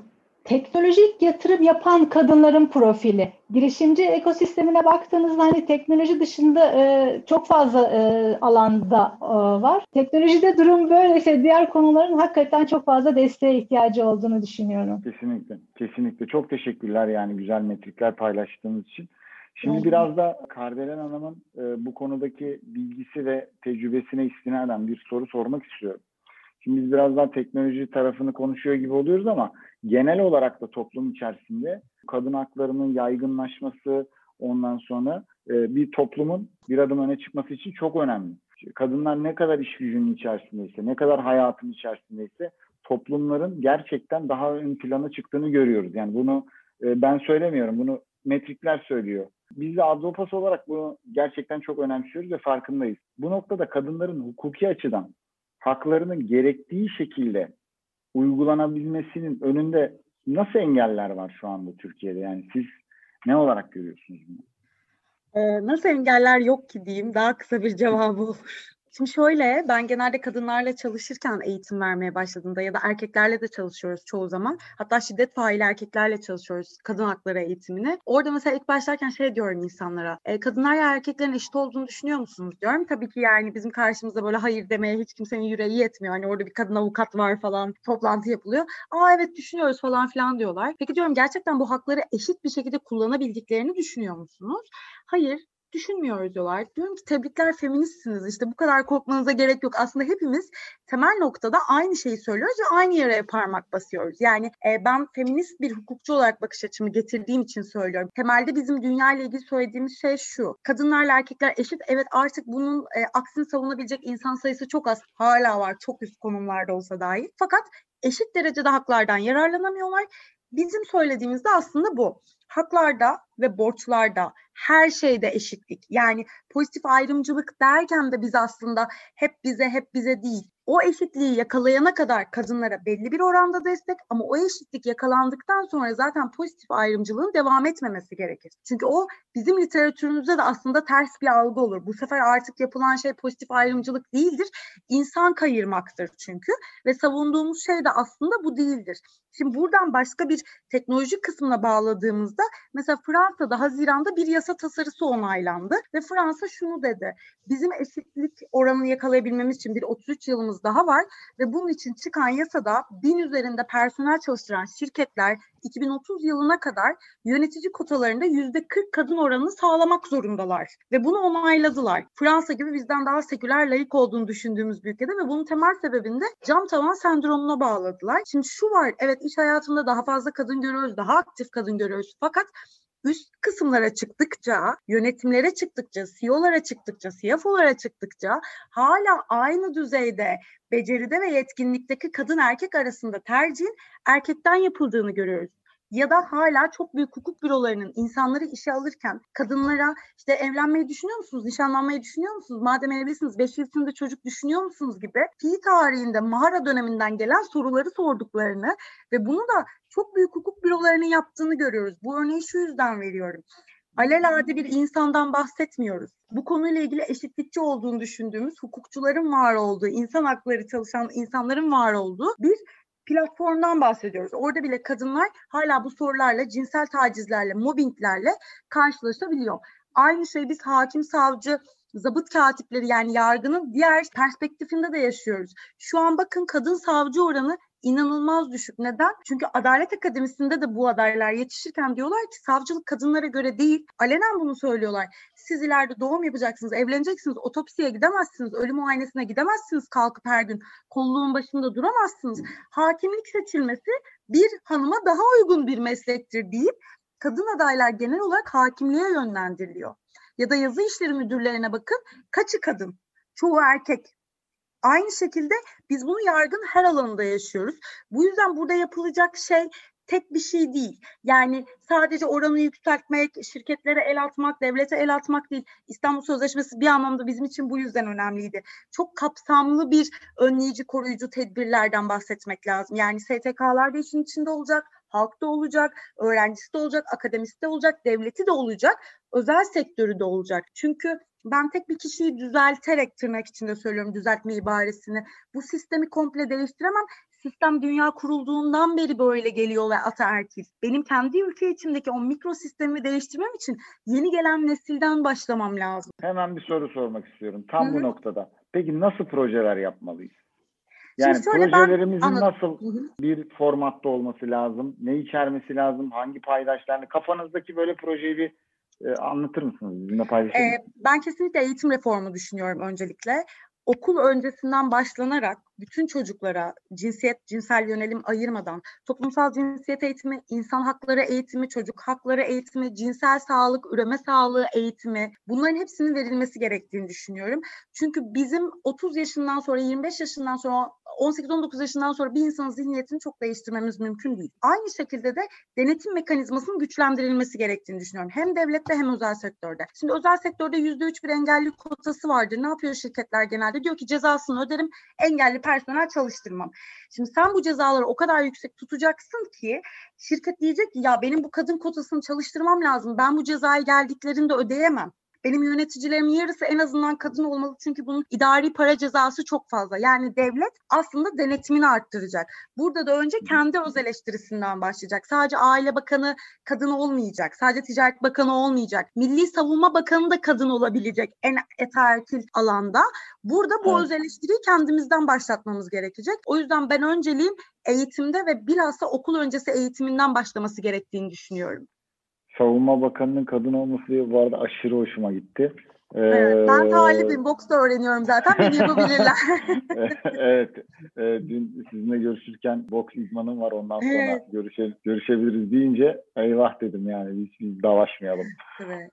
Speaker 3: teknolojik yatırım yapan kadınların profili. Girişimci ekosistemine baktığınızda hani teknoloji dışında e, çok fazla e, alanda e, var. Teknolojide durum böyleyse diğer konuların hakikaten çok fazla desteğe ihtiyacı olduğunu düşünüyorum.
Speaker 2: Kesinlikle, kesinlikle. Çok teşekkürler yani güzel metrikler paylaştığınız için. Şimdi
Speaker 3: Evet.
Speaker 2: biraz da Kardelen Hanım'ın e, bu konudaki bilgisi ve tecrübesine istinaden bir soru sormak istiyorum. Şimdi biz biraz daha teknoloji tarafını konuşuyor gibi oluyoruz ama genel olarak da toplum içerisinde kadın haklarının yaygınlaşması ondan sonra e, bir toplumun bir adım öne çıkması için çok önemli. Kadınlar ne kadar iş gücünün içerisindeyse, ne kadar hayatın içerisindeyse toplumların gerçekten daha ön plana çıktığını görüyoruz. Yani bunu e, ben söylemiyorum, bunu metrikler söylüyor. Biz de Advopas olarak bunu gerçekten çok önemsiyoruz ve farkındayız. Bu noktada kadınların hukuki açıdan haklarının gerektiği şekilde uygulanabilmesinin önünde nasıl engeller var şu anda Türkiye'de? Yani siz ne olarak görüyorsunuz bunu?
Speaker 4: Ee, nasıl engeller yok ki diyeyim daha kısa bir cevabı olur. Şimdi şöyle ben genelde kadınlarla çalışırken eğitim vermeye başladığımda ya da erkeklerle de çalışıyoruz çoğu zaman. Hatta şiddet faili erkeklerle çalışıyoruz kadın hakları eğitimini. Orada mesela ilk başlarken şey diyorum insanlara. E, kadınlar ya erkeklerin eşit olduğunu düşünüyor musunuz diyorum. Tabii ki yani bizim karşımızda böyle hayır demeye hiç kimsenin yüreği yetmiyor. Hani orada bir kadın avukat var falan toplantı yapılıyor. Aa evet düşünüyoruz falan filan diyorlar. Peki diyorum gerçekten bu hakları eşit bir şekilde kullanabildiklerini düşünüyor musunuz? Hayır düşünmüyoruz diyorlar. Diyorum ki tebrikler feministsiniz işte bu kadar korkmanıza gerek yok. Aslında hepimiz temel noktada aynı şeyi söylüyoruz ve aynı yere parmak basıyoruz. Yani e, ben feminist bir hukukçu olarak bakış açımı getirdiğim için söylüyorum. Temelde bizim dünya ile ilgili söylediğimiz şey şu. Kadınlarla erkekler eşit. Evet artık bunun e, aksini savunabilecek insan sayısı çok az. Hala var çok üst konumlarda olsa dahi. Fakat eşit derecede haklardan yararlanamıyorlar. Bizim söylediğimiz de aslında bu. Haklarda ve borçlarda her şeyde eşitlik. Yani pozitif ayrımcılık derken de biz aslında hep bize hep bize değil. O eşitliği yakalayana kadar kadınlara belli bir oranda destek ama o eşitlik yakalandıktan sonra zaten pozitif ayrımcılığın devam etmemesi gerekir. Çünkü o bizim literatürümüzde de aslında ters bir algı olur. Bu sefer artık yapılan şey pozitif ayrımcılık değildir. İnsan kayırmaktır çünkü ve savunduğumuz şey de aslında bu değildir. Şimdi buradan başka bir teknolojik kısmına bağladığımızda mesela Fransa'da Haziran'da bir yasa tasarısı onaylandı ve Fransa şunu dedi. Bizim eşitlik oranını yakalayabilmemiz için bir 33 yılımız daha var ve bunun için çıkan yasada bin üzerinde personel çalıştıran şirketler 2030 yılına kadar yönetici kotalarında yüzde 40 kadın oranını sağlamak zorundalar ve bunu onayladılar. Fransa gibi bizden daha seküler layık olduğunu düşündüğümüz bir ülkede ve bunun temel sebebini de cam tavan sendromuna bağladılar. Şimdi şu var evet iş hayatında daha fazla kadın görüyoruz, daha aktif kadın görüyoruz fakat üst kısımlara çıktıkça, yönetimlere çıktıkça, CEO'lara çıktıkça, CFO'lara çıktıkça hala aynı düzeyde beceride ve yetkinlikteki kadın erkek arasında tercihin erkekten yapıldığını görüyoruz ya da hala çok büyük hukuk bürolarının insanları işe alırken kadınlara işte evlenmeyi düşünüyor musunuz, nişanlanmayı düşünüyor musunuz, madem evlisiniz 5 yıl içinde çocuk düşünüyor musunuz gibi fi tarihinde Mahara döneminden gelen soruları sorduklarını ve bunu da çok büyük hukuk bürolarının yaptığını görüyoruz. Bu örneği şu yüzden veriyorum. Alelade bir insandan bahsetmiyoruz. Bu konuyla ilgili eşitlikçi olduğunu düşündüğümüz hukukçuların var olduğu, insan hakları çalışan insanların var olduğu bir platformdan bahsediyoruz. Orada bile kadınlar hala bu sorularla, cinsel tacizlerle, mobbinglerle karşılaşabiliyor. Aynı şey biz hakim, savcı, zabıt katipleri yani yargının diğer perspektifinde de yaşıyoruz. Şu an bakın kadın savcı oranı inanılmaz düşük. Neden? Çünkü Adalet Akademisi'nde de bu adaylar yetişirken diyorlar ki savcılık kadınlara göre değil. Alenen bunu söylüyorlar. Siz ileride doğum yapacaksınız, evleneceksiniz, otopsiye gidemezsiniz, ölüm muayenesine gidemezsiniz kalkıp her gün. Kolluğun başında duramazsınız. Hakimlik seçilmesi bir hanıma daha uygun bir meslektir deyip kadın adaylar genel olarak hakimliğe yönlendiriliyor. Ya da yazı işleri müdürlerine bakın kaçı kadın? Çoğu erkek. Aynı şekilde biz bunu yargın her alanında yaşıyoruz. Bu yüzden burada yapılacak şey tek bir şey değil. Yani sadece oranı yükseltmek, şirketlere el atmak, devlete el atmak değil. İstanbul Sözleşmesi bir anlamda bizim için bu yüzden önemliydi. Çok kapsamlı bir önleyici, koruyucu tedbirlerden bahsetmek lazım. Yani STK'lar da işin içinde olacak, halk da olacak, öğrencisi de olacak, akademisi de olacak, devleti de olacak, özel sektörü de olacak. Çünkü ben tek bir kişiyi düzelterek tırnak içinde söylüyorum düzeltme ibaresini. Bu sistemi komple değiştiremem. Sistem dünya kurulduğundan beri böyle geliyor ve ataerkil. Benim kendi ülke içimdeki o mikro sistemi değiştirmem için yeni gelen nesilden başlamam lazım.
Speaker 2: Hemen bir soru sormak istiyorum tam
Speaker 4: Hı-hı.
Speaker 2: bu noktada. Peki nasıl projeler yapmalıyız? Yani
Speaker 4: ben
Speaker 2: projelerimizin
Speaker 4: anladım.
Speaker 2: nasıl bir formatta olması lazım? Ne içermesi lazım? Hangi paydaşlarını? Kafanızdaki böyle projeyi bir e, anlatır mısınız? Bizimle paylaşır mısınız?
Speaker 4: Ee, ben kesinlikle eğitim reformu düşünüyorum öncelikle. Okul öncesinden başlanarak bütün çocuklara cinsiyet, cinsel yönelim ayırmadan toplumsal cinsiyet eğitimi, insan hakları eğitimi, çocuk hakları eğitimi, cinsel sağlık, üreme sağlığı eğitimi bunların hepsinin verilmesi gerektiğini düşünüyorum. Çünkü bizim 30 yaşından sonra, 25 yaşından sonra 18-19 yaşından sonra bir insanın zihniyetini çok değiştirmemiz mümkün değil. Aynı şekilde de denetim mekanizmasının güçlendirilmesi gerektiğini düşünüyorum. Hem devlette hem özel sektörde. Şimdi özel sektörde %3 bir engelli kotası vardır. Ne yapıyor şirketler genelde? Diyor ki cezasını öderim, engelli personel çalıştırmam. Şimdi sen bu cezaları o kadar yüksek tutacaksın ki şirket diyecek ki ya benim bu kadın kotasını çalıştırmam lazım. Ben bu cezayı geldiklerinde ödeyemem. Benim yöneticilerimin yarısı en azından kadın olmalı çünkü bunun idari para cezası çok fazla. Yani devlet aslında denetimini arttıracak. Burada da önce kendi öz eleştirisinden başlayacak. Sadece Aile Bakanı kadın olmayacak. Sadece Ticaret Bakanı olmayacak. Milli Savunma Bakanı da kadın olabilecek en ataerkil alanda. Burada bu
Speaker 2: Evet.
Speaker 4: öz eleştiriyi kendimizden başlatmamız gerekecek. O yüzden ben önceliğim eğitimde ve bilhassa okul öncesi eğitiminden başlaması gerektiğini düşünüyorum.
Speaker 2: Savunma Bakanı'nın kadın olması diye bu arada aşırı hoşuma gitti.
Speaker 4: Evet, ben
Speaker 2: Ee,
Speaker 4: talibim. Boks da öğreniyorum zaten. Beni yapabilirler. <laughs>
Speaker 2: evet. e, dün sizinle görüşürken boks izmanım var. Ondan sonra
Speaker 4: Evet.
Speaker 2: görüşe, görüşebiliriz deyince eyvah dedim yani. Biz, biz dalaşmayalım.
Speaker 4: evet.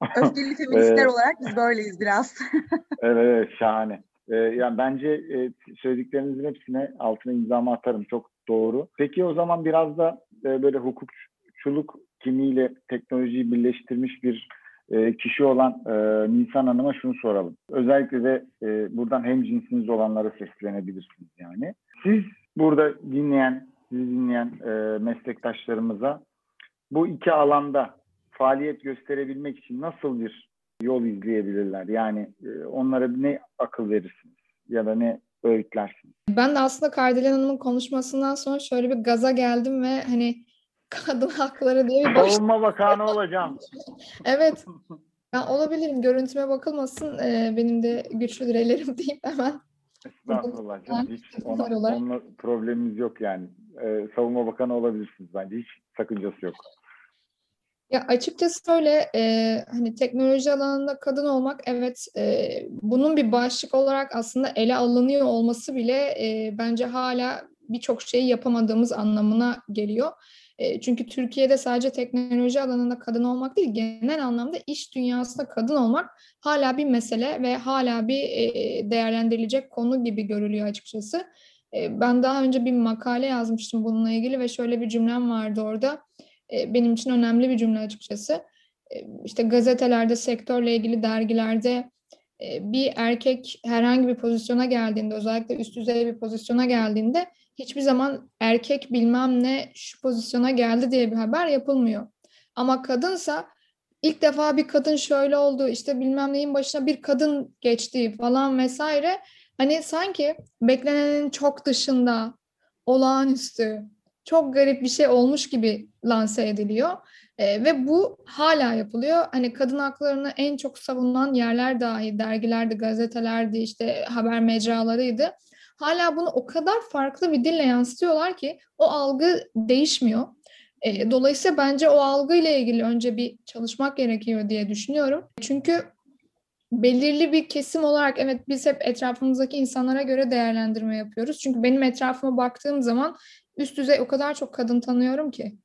Speaker 4: <laughs> Öfkeli feministler olarak biz böyleyiz biraz. <laughs>
Speaker 2: Evet, evet şahane. Ee, yani bence e, söylediklerinizin hepsine altına imzamı atarım. Çok doğru. Peki o zaman biraz da e, böyle hukukçuluk kimiyle teknolojiyi birleştirmiş bir e, kişi olan e, Nisan Hanım'a şunu soralım. Özellikle de e, buradan hem cinsiniz olanlara seslenebilirsiniz yani. Siz burada dinleyen, sizi dinleyen e, meslektaşlarımıza bu iki alanda faaliyet gösterebilmek için nasıl bir yol izleyebilirler? Yani e, onlara ne akıl verirsiniz ya da ne öğütlersiniz?
Speaker 5: Ben de aslında Kardelen Hanım'ın konuşmasından sonra şöyle bir gaza geldim ve hani kadın hakları diye bir baş...
Speaker 2: Savunma Bakanı olacağım. <laughs>
Speaker 5: Evet. Ben olabilirim. Görüntüme bakılmasın. Ee, benim de güçlüdür ellerim <laughs> deyip hemen.
Speaker 2: Estağfurullah canım. Hiç ona, onunla problemimiz yok yani. E, Savunma Bakanı olabilirsiniz bence. Hiç sakıncası yok.
Speaker 5: Ya açıkçası öyle e, hani teknoloji alanında kadın olmak evet e, bunun bir başlık olarak aslında ele alınıyor olması bile e, bence hala birçok şeyi yapamadığımız anlamına geliyor. E, çünkü Türkiye'de sadece teknoloji alanında kadın olmak değil genel anlamda iş dünyasında kadın olmak hala bir mesele ve hala bir e, değerlendirilecek konu gibi görülüyor açıkçası. E, ben daha önce bir makale yazmıştım bununla ilgili ve şöyle bir cümlem vardı orada benim için önemli bir cümle açıkçası. E, İşte gazetelerde, sektörle ilgili dergilerde bir erkek herhangi bir pozisyona geldiğinde, özellikle üst düzey bir pozisyona geldiğinde hiçbir zaman erkek bilmem ne şu pozisyona geldi diye bir haber yapılmıyor. Ama kadınsa ilk defa bir kadın şöyle oldu, işte bilmem neyin başına bir kadın geçti falan vesaire. Hani sanki beklenenin çok dışında, olağanüstü, çok garip bir şey olmuş gibi lanse ediliyor. E, ve bu hala yapılıyor. Hani kadın haklarını en çok savunan yerler dahi dergilerdi, gazetelerdi, işte haber mecralarıydı. Hala bunu o kadar farklı bir dille yansıtıyorlar ki o algı değişmiyor. E, dolayısıyla bence o algıyla ilgili önce bir çalışmak gerekiyor diye düşünüyorum. Çünkü belirli bir kesim olarak evet biz hep etrafımızdaki insanlara göre değerlendirme yapıyoruz. Çünkü benim etrafıma baktığım zaman üst düzey o kadar çok kadın tanıyorum ki.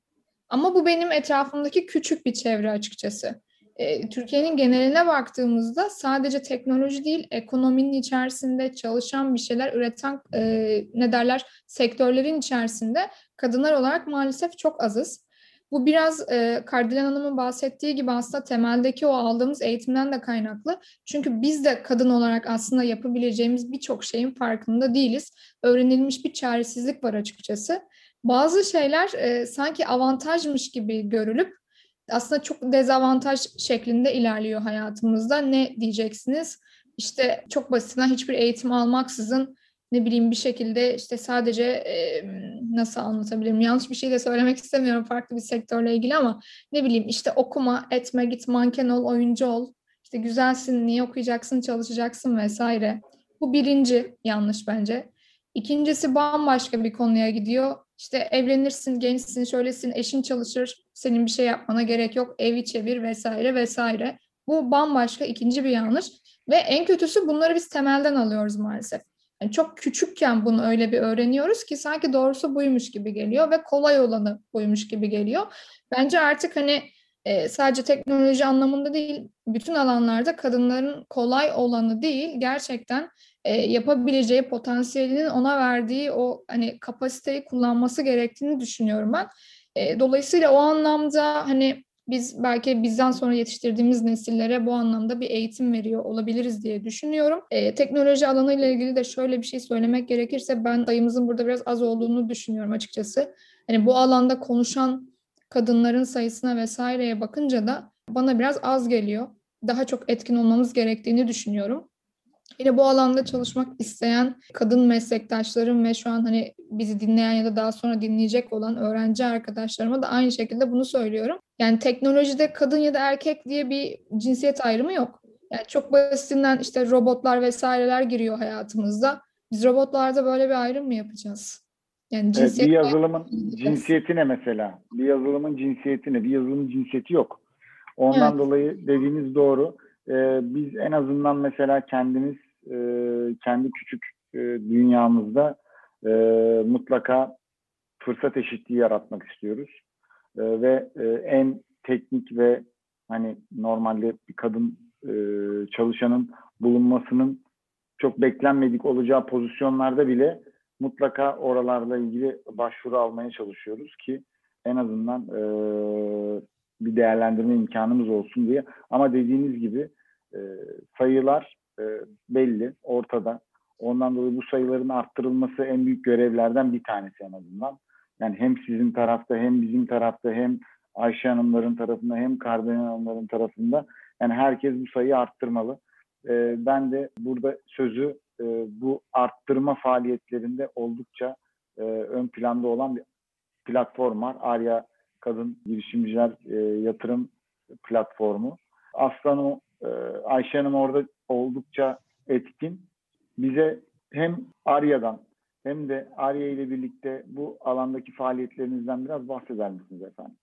Speaker 5: Ama bu benim etrafımdaki küçük bir çevre açıkçası. E, Türkiye'nin geneline baktığımızda sadece teknoloji değil, ekonominin içerisinde çalışan bir şeyler üreten e, ne derler sektörlerin içerisinde kadınlar olarak maalesef çok azız. Bu biraz e, Kardelen Hanım'ın bahsettiği gibi aslında temeldeki o aldığımız eğitimden de kaynaklı. Çünkü biz de kadın olarak aslında yapabileceğimiz birçok şeyin farkında değiliz. Öğrenilmiş bir çaresizlik var açıkçası. Bazı şeyler e, sanki avantajmış gibi görülüp aslında çok dezavantaj şeklinde ilerliyor hayatımızda. Ne diyeceksiniz? İşte çok basitinden hiçbir eğitim almaksızın ne bileyim bir şekilde işte sadece e, nasıl anlatabilirim? Yanlış bir şey de söylemek istemiyorum farklı bir sektörle ilgili ama ne bileyim işte okuma etme git manken ol oyuncu ol. İşte güzelsin niye okuyacaksın çalışacaksın vesaire. Bu birinci yanlış bence. İkincisi bambaşka bir konuya gidiyor işte evlenirsin gençsin şöylesin eşin çalışır senin bir şey yapmana gerek yok evi çevir vesaire vesaire bu bambaşka ikinci bir yanlış ve en kötüsü bunları biz temelden alıyoruz maalesef. Yani çok küçükken bunu öyle bir öğreniyoruz ki sanki doğrusu buymuş gibi geliyor ve kolay olanı buymuş gibi geliyor. Bence artık hani e, sadece teknoloji anlamında değil, bütün alanlarda kadınların kolay olanı değil, gerçekten e, yapabileceği potansiyelinin ona verdiği o hani kapasiteyi kullanması gerektiğini düşünüyorum ben. E, dolayısıyla o anlamda hani biz belki bizden sonra yetiştirdiğimiz nesillere bu anlamda bir eğitim veriyor olabiliriz diye düşünüyorum. E, teknoloji alanıyla ilgili de şöyle bir şey söylemek gerekirse ben sayımızın burada biraz az olduğunu düşünüyorum açıkçası. Hani bu alanda konuşan kadınların sayısına vesaireye bakınca da bana biraz az geliyor. Daha çok etkin olmamız gerektiğini düşünüyorum. Yine bu alanda çalışmak isteyen kadın meslektaşlarım ve şu an hani bizi dinleyen ya da daha sonra dinleyecek olan öğrenci arkadaşlarıma da aynı şekilde bunu söylüyorum. Yani teknolojide kadın ya da erkek diye bir cinsiyet ayrımı yok. Yani çok basitinden işte robotlar vesaireler giriyor hayatımızda. Biz robotlarda böyle bir ayrım mı yapacağız?
Speaker 2: Yani cinsiyet bir yazılımın cinsiyeti ne mesela? Bir yazılımın cinsiyeti ne? Bir yazılımın cinsiyeti yok. Ondan evet. dolayı dediğiniz doğru. Ee, biz en azından mesela kendimiz e, kendi küçük e, dünyamızda e, mutlaka fırsat eşitliği yaratmak istiyoruz. E, ve e, en teknik ve hani normalde bir kadın e, çalışanın bulunmasının çok beklenmedik olacağı pozisyonlarda bile mutlaka oralarla ilgili başvuru almaya çalışıyoruz ki en azından e, bir değerlendirme imkanımız olsun diye. Ama dediğiniz gibi e, sayılar e, belli, ortada. Ondan dolayı bu sayıların arttırılması en büyük görevlerden bir tanesi en azından. Yani hem sizin tarafta hem bizim tarafta hem Ayşe Hanımların tarafında hem Kardelen Hanımların tarafında yani herkes bu sayıyı arttırmalı. E, ben de burada sözü e, bu arttırma faaliyetlerinde oldukça e, ön planda olan bir platform var. Arya Kadın Girişimciler e, Yatırım Platformu. Aslan e, Ayşe Hanım orada oldukça etkin. Bize hem Arya'dan hem de Arya ile birlikte bu alandaki faaliyetlerinizden biraz bahseder misiniz efendim?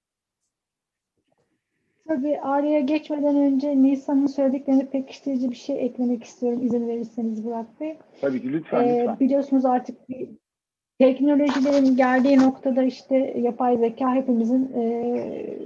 Speaker 3: Tabii Arya'ya geçmeden önce Nisan'ın söylediklerini pekiştirici bir şey eklemek istiyorum izin verirseniz Burak Bey.
Speaker 2: Tabii ki lütfen, ee, lütfen.
Speaker 3: Biliyorsunuz artık bir teknolojilerin geldiği noktada işte yapay zeka hepimizin e,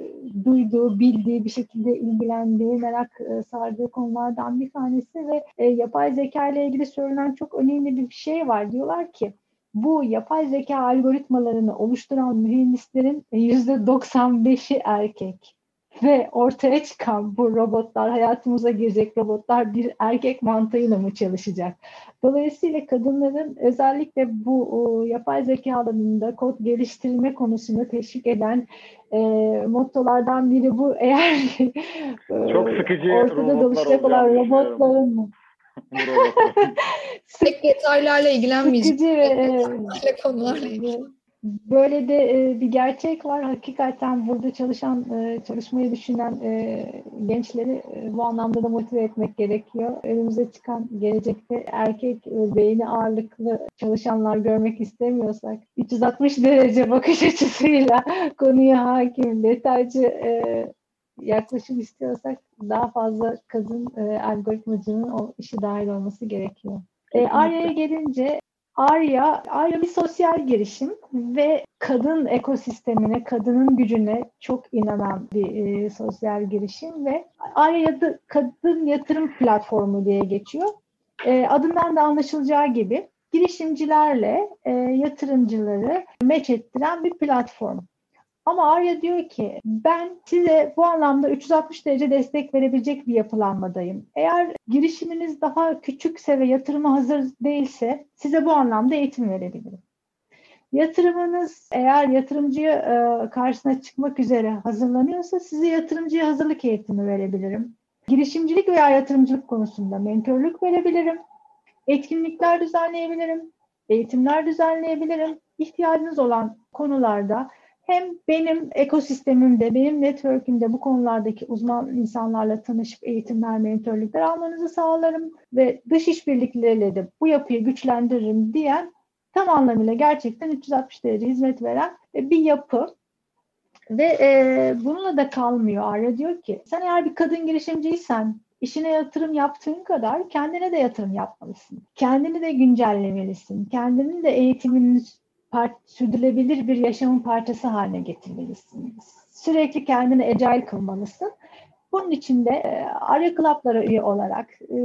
Speaker 3: duyduğu, bildiği, bir şekilde ilgilendiği, merak e, sardığı konulardan bir tanesi ve e, yapay zeka ile ilgili söylenen çok önemli bir şey var. Diyorlar ki bu yapay zeka algoritmalarını oluşturan mühendislerin %95'i erkek ve ortaya çıkan bu robotlar, hayatımıza girecek robotlar bir erkek mantığıyla mı çalışacak? Dolayısıyla kadınların özellikle bu o, yapay zeka alanında kod geliştirme konusunu teşvik eden e, mottolardan biri bu. Eğer <laughs>
Speaker 2: çok sıkıcı
Speaker 3: ortada doluşacak olan robotların mı?
Speaker 5: Tek <laughs> detaylarla ilgilenmeyecek.
Speaker 3: Sıkıcı ve konularla
Speaker 5: ilgili.
Speaker 3: Böyle de e, bir gerçek var. Hakikaten burada çalışan, e, çalışmayı düşünen e, gençleri e, bu anlamda da motive etmek gerekiyor. Önümüze çıkan gelecekte erkek e, beyni ağırlıklı çalışanlar görmek istemiyorsak 360 derece bakış açısıyla <laughs> konuya hakim, detaycı e, yaklaşım istiyorsak daha fazla kadın e, algoritmacının o işi dahil olması gerekiyor. E, Arya'ya gelince Arya, Arya bir sosyal girişim ve kadın ekosistemine, kadının gücüne çok inanan bir e, sosyal girişim ve Arya da kadın yatırım platformu diye geçiyor. E, adından da anlaşılacağı gibi girişimcilerle e, yatırımcıları meç ettiren bir platform. Ama Arya diyor ki ben size bu anlamda 360 derece destek verebilecek bir yapılanmadayım. Eğer girişiminiz daha küçükse ve yatırıma hazır değilse size bu anlamda eğitim verebilirim. Yatırımınız eğer yatırımcıya e, karşısına çıkmak üzere hazırlanıyorsa size yatırımcıya hazırlık eğitimi verebilirim. Girişimcilik veya yatırımcılık konusunda mentörlük verebilirim. Etkinlikler düzenleyebilirim. Eğitimler düzenleyebilirim. İhtiyacınız olan konularda hem benim ekosistemimde, benim network'ümde bu konulardaki uzman insanlarla tanışıp eğitimler, mentörlükler almanızı sağlarım ve dış işbirlikleriyle de bu yapıyı güçlendiririm diyen tam anlamıyla gerçekten 360 derece hizmet veren bir yapı. Ve e, bununla da kalmıyor. Arya diyor ki sen eğer bir kadın girişimciysen işine yatırım yaptığın kadar kendine de yatırım yapmalısın. Kendini de güncellemelisin. Kendinin de eğitimini sürdürülebilir bir yaşamın parçası haline getirmelisin. Sürekli kendini agile kılmalısın. Bunun için de e, Arya Club'lara üye olarak e,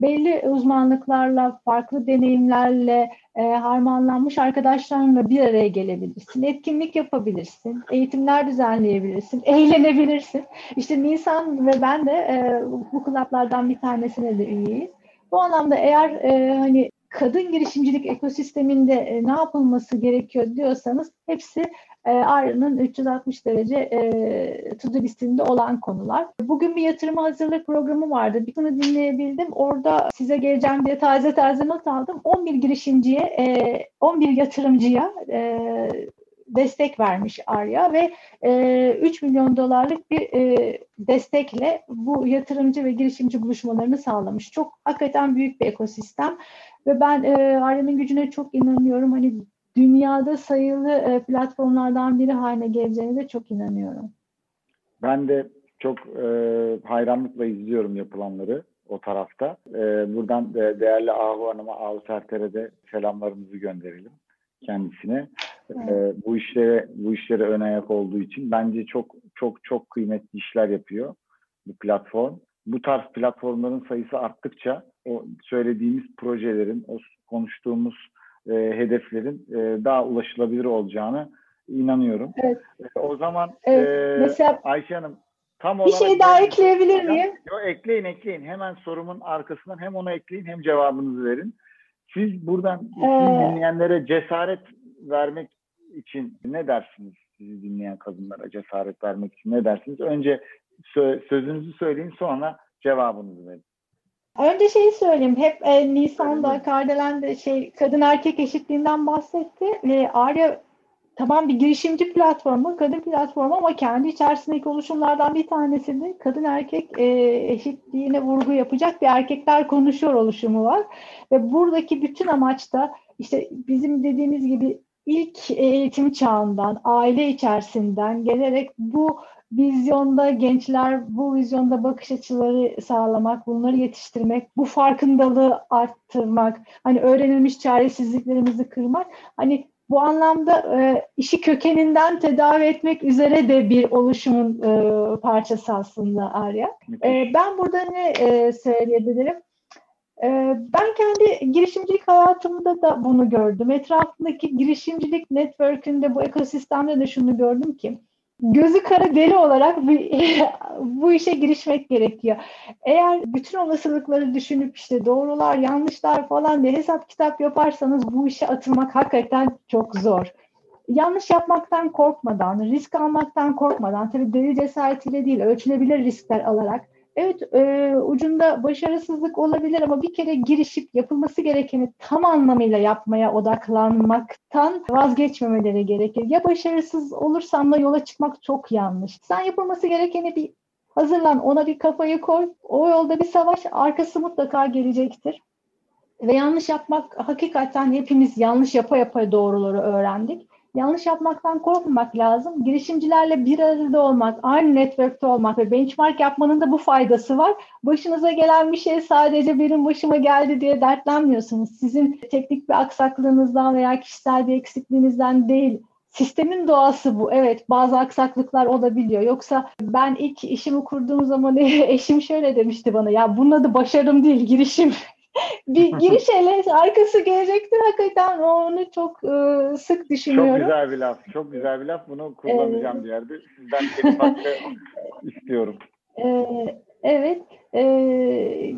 Speaker 3: belli uzmanlıklarla, farklı deneyimlerle e, harmanlanmış arkadaşlarla bir araya gelebilirsin. Etkinlik yapabilirsin, eğitimler düzenleyebilirsin, <laughs> eğlenebilirsin. İşte Nisan ve ben de bu klaplardan bir tanesine de üyeyiz. Bu anlamda eğer e, hani kadın girişimcilik ekosisteminde e, ne yapılması gerekiyor diyorsanız hepsi e, Arya'nın 360 derece e, to listinde olan konular. Bugün bir yatırıma hazırlık programı vardı. Bir bunu dinleyebildim. Orada size geleceğim diye taze taze not aldım. 11 girişimciye, e, 11 yatırımcıya e, destek vermiş Arya ve e, 3 milyon dolarlık bir e, destekle bu yatırımcı ve girişimci buluşmalarını sağlamış. Çok hakikaten büyük bir ekosistem ve ben e, Arya'nın gücüne çok inanıyorum. Hani dünyada sayılı e, platformlardan biri haline geleceğine de çok inanıyorum.
Speaker 2: Ben de çok e, hayranlıkla izliyorum yapılanları o tarafta. E, buradan de, değerli Ahu Hanım'a, Ahu Serter'e de selamlarımızı gönderelim kendisine. Evet. E, bu işlere bu işlere ön ayak olduğu için bence çok çok çok kıymetli işler yapıyor bu platform. Bu tarz platformların sayısı arttıkça o söylediğimiz projelerin, o konuştuğumuz e, hedeflerin e, daha ulaşılabilir olacağını inanıyorum. Evet. E, o zaman evet. E, Mesela Ayşe Hanım
Speaker 3: tam. Bir şey daha ekleyebilir miyim?
Speaker 2: Yok ekleyin ekleyin. Hemen sorumun arkasından hem onu ekleyin hem cevabınızı verin. Siz buradan ee, dinleyenlere cesaret vermek için ne dersiniz? Sizi dinleyen kadınlara cesaret vermek için ne dersiniz? Önce sö- sözünüzü söyleyin sonra cevabınızı verin.
Speaker 3: Önce şeyi söyleyeyim. Hep e, Nisan'da, Kardelen'de şey kadın erkek eşitliğinden bahsetti. Ve Arya tamam bir girişimci platformu, kadın platformu ama kendi içerisindeki oluşumlardan bir tanesi de kadın erkek e, eşitliğine vurgu yapacak bir erkekler konuşuyor oluşumu var. Ve buradaki bütün amaç da işte bizim dediğimiz gibi ilk eğitim çağından, aile içerisinden gelerek bu vizyonda gençler bu vizyonda bakış açıları sağlamak, bunları yetiştirmek, bu farkındalığı arttırmak, hani öğrenilmiş çaresizliklerimizi kırmak, hani bu anlamda e, işi kökeninden tedavi etmek üzere de bir oluşumun e, parçası aslında Arya. E, ben burada ne e, söyleyebilirim? E, ben kendi girişimcilik hayatımda da bunu gördüm. Etrafındaki girişimcilik network'ünde bu ekosistemde de şunu gördüm ki gözü kara deli olarak <laughs> bu işe girişmek gerekiyor. Eğer bütün olasılıkları düşünüp işte doğrular, yanlışlar falan diye hesap kitap yaparsanız bu işe atılmak hakikaten çok zor. Yanlış yapmaktan korkmadan, risk almaktan korkmadan, tabii deli cesaretiyle değil, ölçülebilir riskler alarak Evet, e, ucunda başarısızlık olabilir ama bir kere girişip yapılması gerekeni tam anlamıyla yapmaya odaklanmaktan vazgeçmemeleri gerekir. Ya başarısız olursam da yola çıkmak çok yanlış. Sen yapılması gerekeni bir hazırlan, ona bir kafayı koy. O yolda bir savaş, arkası mutlaka gelecektir. Ve yanlış yapmak, hakikaten hepimiz yanlış yapa yapa doğruları öğrendik. Yanlış yapmaktan korkmamak lazım. Girişimcilerle bir arada olmak, aynı network'te olmak ve benchmark yapmanın da bu faydası var. Başınıza gelen bir şey sadece benim başıma geldi diye dertlenmiyorsunuz. Sizin teknik bir aksaklığınızdan veya kişisel bir eksikliğinizden değil. Sistemin doğası bu. Evet bazı aksaklıklar olabiliyor. Yoksa ben ilk işimi kurduğum zaman <laughs> eşim şöyle demişti bana ya bunun adı başarım değil girişim <laughs> bir giriş <laughs> ele arkası gelecektir hakikaten onu çok e, sık düşünüyorum.
Speaker 2: Çok güzel bir laf. Çok güzel bir laf. Bunu kullanacağım ee, bir yerde. Sizden kelime <laughs> istiyorum.
Speaker 3: E, evet. E,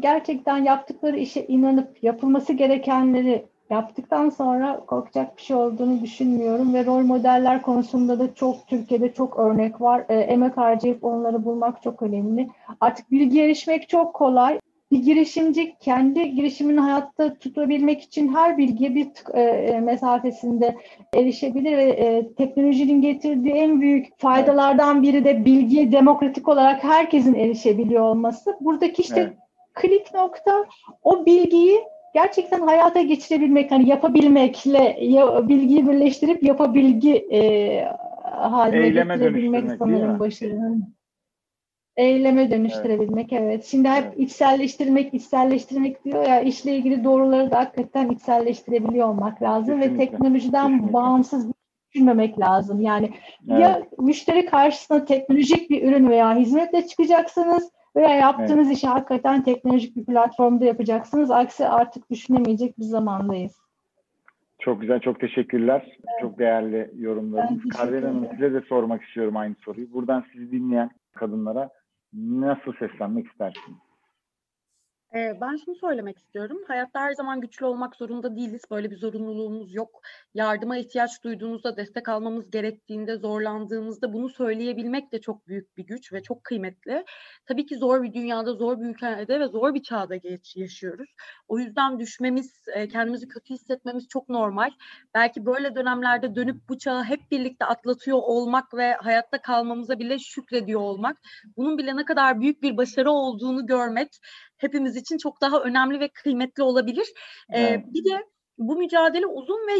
Speaker 3: gerçekten yaptıkları işe inanıp yapılması gerekenleri yaptıktan sonra korkacak bir şey olduğunu düşünmüyorum ve rol modeller konusunda da çok Türkiye'de çok örnek var. E, emek harcayıp onları bulmak çok önemli. Artık bilgi erişmek çok kolay bir girişimci kendi girişimini hayatta tutabilmek için her bilgiye bir e, e, mesafesinde erişebilir ve e, teknolojinin getirdiği en büyük faydalardan biri de bilgiye demokratik olarak herkesin erişebiliyor olması. Buradaki işte evet. klik nokta o bilgiyi gerçekten hayata geçirebilmek, hani yapabilmekle ya, bilgiyi birleştirip yapabilgi e, haline
Speaker 2: Eyleme
Speaker 3: getirebilmek sanırım başarının eyleme dönüştürebilmek evet. evet. Şimdi hep evet. içselleştirmek, içselleştirmek diyor ya işle ilgili doğruları da hakikaten içselleştirebiliyor olmak lazım Kesinlikle. ve teknolojiden Kesinlikle. bağımsız düşünmemek lazım. Yani evet. ya müşteri karşısına teknolojik bir ürün veya hizmetle çıkacaksınız veya yaptığınız evet. işi hakikaten teknolojik bir platformda yapacaksınız. Aksi artık düşünemeyecek bir zamandayız.
Speaker 2: Çok güzel, çok teşekkürler. Evet. Çok değerli yorumlarınız. Kardelen Hanım size de sormak istiyorum aynı soruyu. Buradan sizi dinleyen kadınlara Nasıl seslənmək istərsiniz?
Speaker 4: Ben şunu söylemek istiyorum. Hayatta her zaman güçlü olmak zorunda değiliz. Böyle bir zorunluluğumuz yok. Yardıma ihtiyaç duyduğumuzda, destek almamız gerektiğinde, zorlandığımızda bunu söyleyebilmek de çok büyük bir güç ve çok kıymetli. Tabii ki zor bir dünyada, zor bir ülkede ve zor bir çağda geç yaşıyoruz. O yüzden düşmemiz, kendimizi kötü hissetmemiz çok normal. Belki böyle dönemlerde dönüp bu çağı hep birlikte atlatıyor olmak ve hayatta kalmamıza bile şükrediyor olmak, bunun bile ne kadar büyük bir başarı olduğunu görmek hepimiz için çok daha önemli ve kıymetli olabilir. Evet. Ee, bir de bu mücadele uzun ve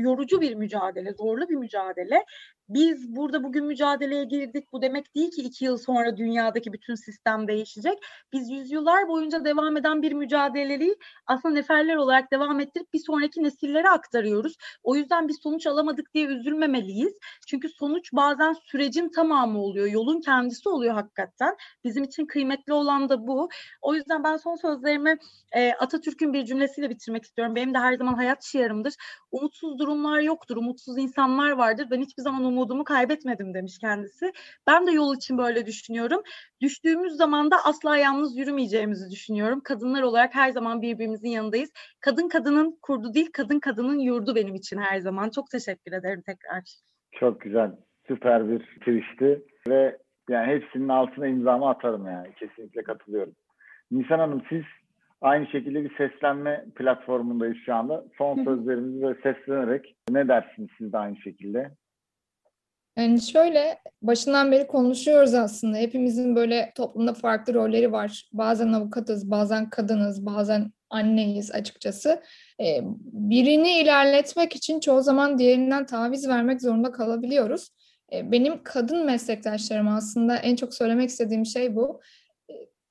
Speaker 4: yorucu bir mücadele, zorlu bir mücadele biz burada bugün mücadeleye girdik. Bu demek değil ki iki yıl sonra dünyadaki bütün sistem değişecek. Biz yüzyıllar boyunca devam eden bir mücadeleyi aslında neferler olarak devam ettirip bir sonraki nesillere aktarıyoruz. O yüzden bir sonuç alamadık diye üzülmemeliyiz. Çünkü sonuç bazen sürecin tamamı oluyor. Yolun kendisi oluyor hakikaten. Bizim için kıymetli olan da bu. O yüzden ben son sözlerimi e, Atatürk'ün bir cümlesiyle bitirmek istiyorum. Benim de her zaman hayat şiarımdır. Umutsuz durumlar yoktur, umutsuz insanlar vardır. Ben hiçbir zaman umudumu kaybetmedim demiş kendisi. Ben de yol için böyle düşünüyorum. Düştüğümüz zaman da asla yalnız yürümeyeceğimizi düşünüyorum. Kadınlar olarak her zaman birbirimizin yanındayız. Kadın kadının kurdu değil, kadın kadının yurdu benim için her zaman. Çok teşekkür ederim tekrar.
Speaker 2: Çok güzel, süper bir girişti ve yani hepsinin altına imzamı atarım yani. Kesinlikle katılıyorum. Nisan Hanım siz Aynı şekilde bir seslenme platformundayız şu anda. Son sözlerimizi böyle seslenerek ne dersiniz siz de aynı şekilde?
Speaker 5: Yani şöyle başından beri konuşuyoruz aslında. Hepimizin böyle toplumda farklı rolleri var. Bazen avukatız, bazen kadınız, bazen anneyiz açıkçası. Ee, birini ilerletmek için çoğu zaman diğerinden taviz vermek zorunda kalabiliyoruz. Ee, benim kadın meslektaşlarım aslında en çok söylemek istediğim şey bu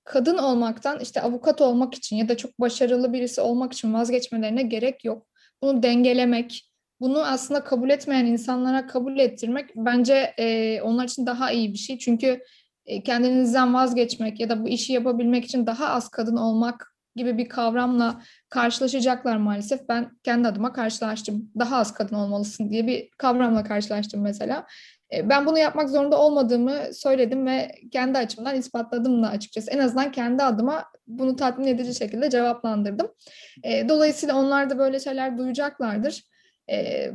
Speaker 5: kadın olmaktan işte avukat olmak için ya da çok başarılı birisi olmak için vazgeçmelerine gerek yok. Bunu dengelemek, bunu aslında kabul etmeyen insanlara kabul ettirmek bence e, onlar için daha iyi bir şey. Çünkü e, kendinizden vazgeçmek ya da bu işi yapabilmek için daha az kadın olmak gibi bir kavramla karşılaşacaklar maalesef. Ben kendi adıma karşılaştım. Daha az kadın olmalısın diye bir kavramla karşılaştım mesela. E, ben bunu yapmak zorunda olmadığımı söyledim ve kendi açımdan ispatladım da açıkçası. En azından kendi adıma bunu tatmin edici şekilde cevaplandırdım. E, dolayısıyla onlar da böyle şeyler duyacaklardır. E,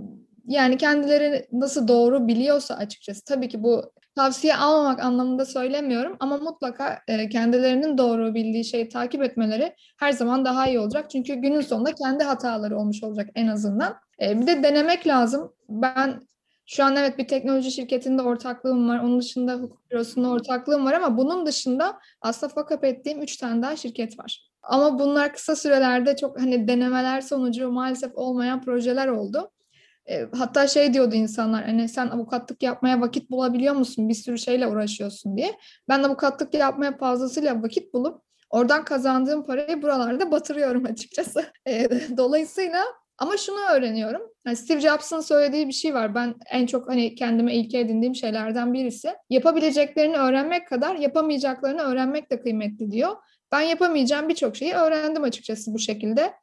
Speaker 5: yani kendileri nasıl doğru biliyorsa açıkçası tabii ki bu tavsiye almamak anlamında söylemiyorum ama mutlaka e, kendilerinin doğru bildiği şeyi takip etmeleri her zaman daha iyi olacak. Çünkü günün sonunda kendi hataları olmuş olacak en azından. E, bir de denemek lazım. Ben şu an evet bir teknoloji şirketinde ortaklığım var. Onun dışında hukuk bürosunda ortaklığım var ama bunun dışında aslında fuck ettiğim üç tane daha şirket var. Ama bunlar kısa sürelerde çok hani denemeler sonucu maalesef olmayan projeler oldu. E, hatta şey diyordu insanlar hani sen avukatlık yapmaya vakit bulabiliyor musun? Bir sürü şeyle uğraşıyorsun diye. Ben avukatlık yapmaya fazlasıyla vakit bulup oradan kazandığım parayı buralarda batırıyorum açıkçası. E, dolayısıyla ama şunu öğreniyorum. Yani Steve Jobs'ın söylediği bir şey var. Ben en çok hani kendime ilke edindiğim şeylerden birisi. Yapabileceklerini öğrenmek kadar yapamayacaklarını öğrenmek de kıymetli diyor. Ben yapamayacağım birçok şeyi öğrendim açıkçası bu şekilde.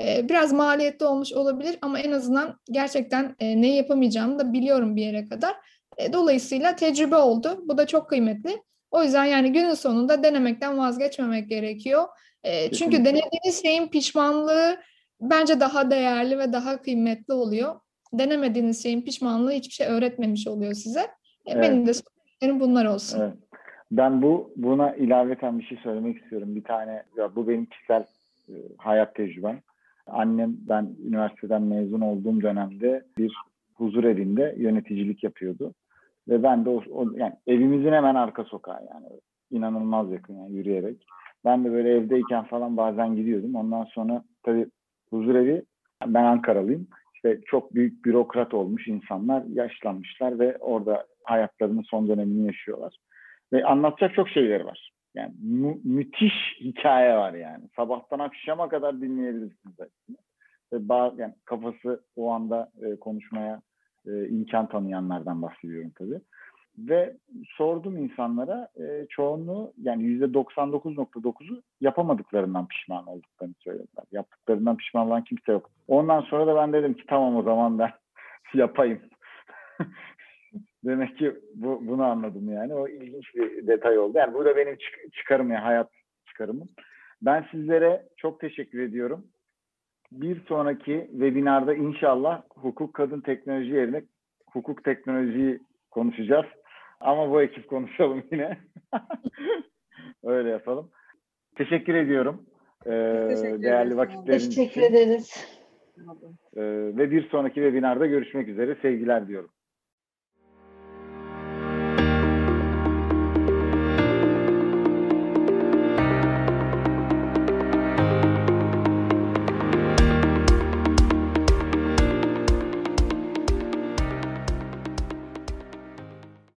Speaker 5: Ee, biraz maliyetli olmuş olabilir ama en azından gerçekten e, ne yapamayacağımı da biliyorum bir yere kadar. E, dolayısıyla tecrübe oldu. Bu da çok kıymetli. O yüzden yani günün sonunda denemekten vazgeçmemek gerekiyor. E, çünkü denediğiniz şeyin pişmanlığı bence daha değerli ve daha kıymetli oluyor. Denemediğiniz şeyin pişmanlığı hiçbir şey öğretmemiş oluyor size.
Speaker 2: Evet.
Speaker 5: Benim de söylediklerim bunlar olsun.
Speaker 2: Evet. Ben bu buna ilaveten bir şey söylemek istiyorum. Bir tane ya bu benim kişisel e, hayat tecrübem. Annem ben üniversiteden mezun olduğum dönemde bir huzur evinde yöneticilik yapıyordu. Ve ben de o, o- yani evimizin hemen arka sokağı yani inanılmaz yakın yani yürüyerek. Ben de böyle evdeyken falan bazen gidiyordum. Ondan sonra tabii huzur evi ben Ankaralıyım. İşte çok büyük bürokrat olmuş insanlar yaşlanmışlar ve orada hayatlarının son dönemini yaşıyorlar. Ve anlatacak çok şeyleri var. Yani mü- müthiş hikaye var yani. Sabahtan akşama kadar dinleyebilirsiniz hepsini. Ve ba- yani kafası o anda e, konuşmaya e, imkan tanıyanlardan bahsediyorum tabii. Ve sordum insanlara e, çoğunluğu yani yüzde 99.9'u yapamadıklarından pişman olduklarını söylediler. Yaptıklarından pişman olan kimse yok. Ondan sonra da ben dedim ki tamam o zaman ben <laughs> yapayım. <laughs> Demek ki bu, bunu anladım yani. O ilginç bir detay oldu. Yani bu da benim çık- çıkarım ya hayat çıkarımım. Ben sizlere çok teşekkür ediyorum. Bir sonraki webinarda inşallah hukuk kadın teknoloji yerine hukuk teknolojiyi konuşacağız. Ama bu ekip konuşalım <laughs> yine. Öyle yapalım. Teşekkür ediyorum. Ee,
Speaker 4: Teşekkür
Speaker 2: değerli vakitleriniz
Speaker 3: Teşekkür
Speaker 2: için.
Speaker 3: ederiz.
Speaker 2: Ee, ve bir sonraki webinarda görüşmek üzere. Sevgiler diyorum.